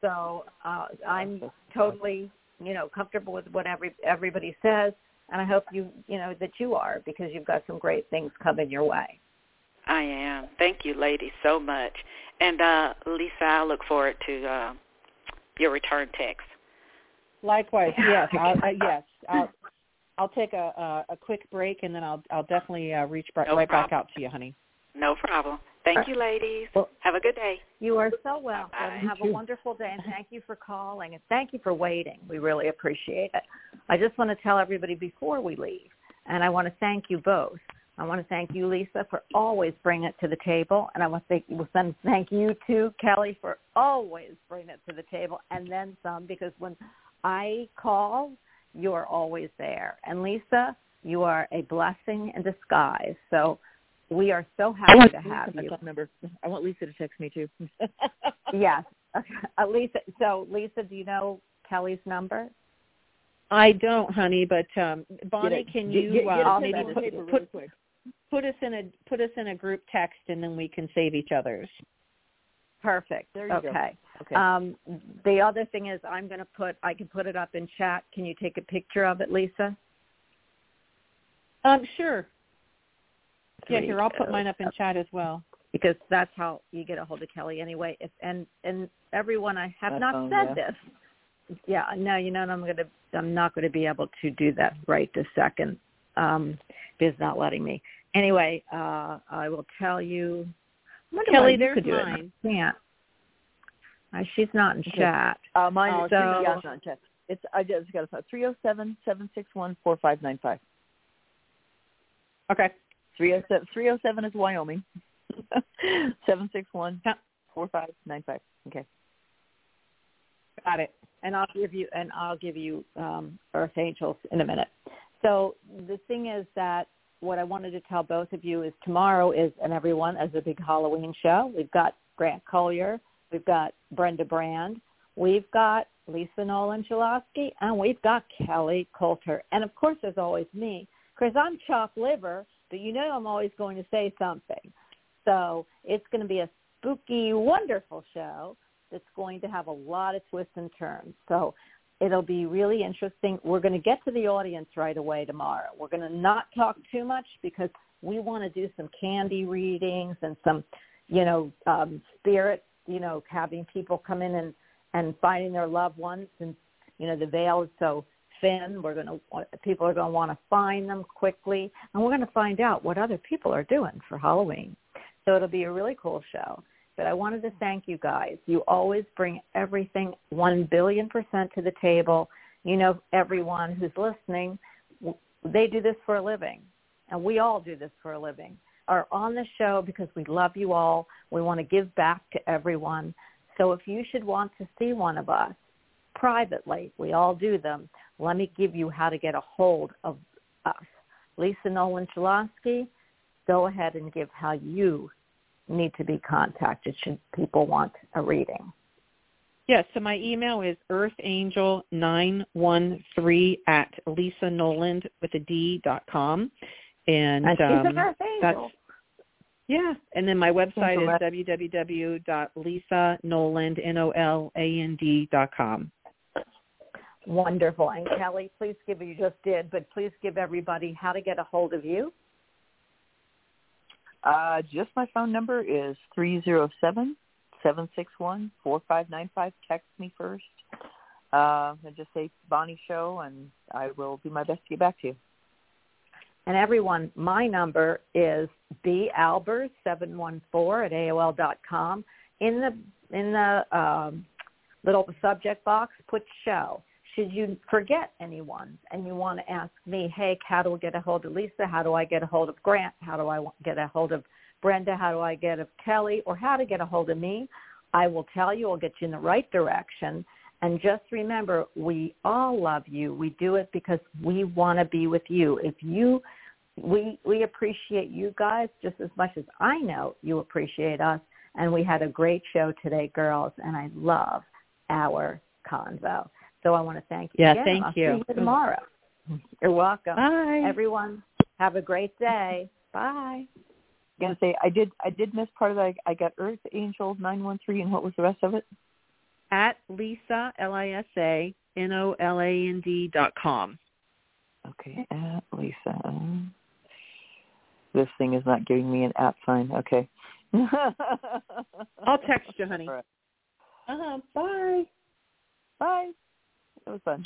So uh, I'm totally, you know, comfortable with what every everybody says, and I hope you, you know, that you are because you've got some great things coming your way. I am. Thank you, ladies, so much. And uh, Lisa, I look forward to uh, your return text. Likewise, yes, I'll, uh, yes. I'll I'll take a, a a quick break and then I'll I'll definitely uh, reach br- No right back out to you, honey. No problem. Thank you, ladies. Well- Have a good day. You are so welcome. Bye-bye. Have a wonderful day, and thank you for calling, and thank you for waiting. We really appreciate it. I just want to tell everybody before we leave, and I want to thank you both. I want to thank you, Lisa, for always bringing it to the table, and I want to thank, well, then thank you too, Kelly, for always bringing it to the table, and then some, because when I call, you're always there. And Lisa, you are a blessing in disguise. So we are so happy to Lisa have my you. phone number. I want Lisa to text me too. Yes. Uh, Lisa, so Lisa, do you know Kelly's number? I don't, honey, but um Bonnie, can you get uh, maybe put, paper really put us in a put us in a group text and then we can save each other's. Perfect. There you go. okay. Okay. Um, the other thing is I'm going to put, I can put it up in chat. Can you take a picture of it, Lisa? Um, sure. Yeah, Three here I'll put mine up in chat as well. Because that's how you get a hold of Kelly anyway. If, and, and everyone, I have That not phone, said yeah. this. Yeah, no, you know, and I'm going to, I'm not going to be able to do that right this second. Um, Biz not letting me. Anyway, uh, I will tell you. Kelly, there's could do it. mine. I can't. Uh, she's not in Okay. chat. Uh, mine Oh, is so- yeah, not check. It's I just got a three zero seven seven six one four five nine five. Okay. Three zero seven three zero seven is Wyoming. Seven six one four five nine five. Okay. Got it. and I'll give you and I'll give you um, Earth Angels in a minute. So the thing is that what I wanted to tell both of you is tomorrow is and everyone as a big Halloween show. We've got Grant Collier, we've got Brenda Brand, we've got Lisa Noland Shalosky, and we've got Kelly Coulter, and of course there's always me because I'm chopped liver, but you know I'm always going to say something. So it's going to be a spooky, wonderful show that's going to have a lot of twists and turns. So It'll be really interesting. We're going to get to the audience right away tomorrow. We're going to not talk too much because we want to do some candy readings and some, you know, um, spirit, you know, having people come in and and finding their loved ones. And you know, the veil is so thin. We're going to people are going to want to find them quickly, and we're going to find out what other people are doing for Halloween. So it'll be a really cool show. But I wanted to thank you guys. You always bring everything one billion percent to the table. You know, everyone who's listening, they do this for a living, and we all do this for a living. Are on the show because we love you all. We want to give back to everyone. So if you should want to see one of us privately, we all do them. Let me give you how to get a hold of us. Lisa Noland Shalosky, go ahead and give how you need to be contacted should people want a reading. Yes, so my email is earthangel913 at Lisa Noland with a D dot com. And, and um, an that's yeah, and then my website is www.lisanoland, N-O-L-A-N-D dot com. Wonderful. And Kelly, please give, you just did, but please give everybody how to get a hold of you. Uh, just my phone number is three zero seven seven six one four five nine five. Text me first. Uh, and just say Bonnie Show, and I will do my best to get back to you. And everyone, my number is balbers714 at AOL dot com. In the in the um, little subject box, put show. Should you forget anyone and you want to ask me, hey, how do I get a hold of Lisa? How do I get a hold of Grant? How do I get a hold of Brenda? How do I get a Kelly? Or how to get a hold of me? I will tell you. I'll get you in the right direction. And just remember, we all love you. We do it because we want to be with you. If you, we we appreciate you guys just as much as I know you appreciate us. And we had a great show today, girls. And I love our convo. So I want to thank you. Yeah, again. thank I'll you. See you tomorrow. You're welcome. Bye. Everyone, have a great day. Bye. I'm gonna say I did I did miss part of that. I got Earth Angel nine one three, and what was the rest of it? At Lisa, L-I-S-A, N-O-L-A-N-D dot com. Okay, at Lisa. This thing is not giving me an at sign. Okay. I'll text you, honey. All right. Uh-huh. Bye. Bye. It was fun.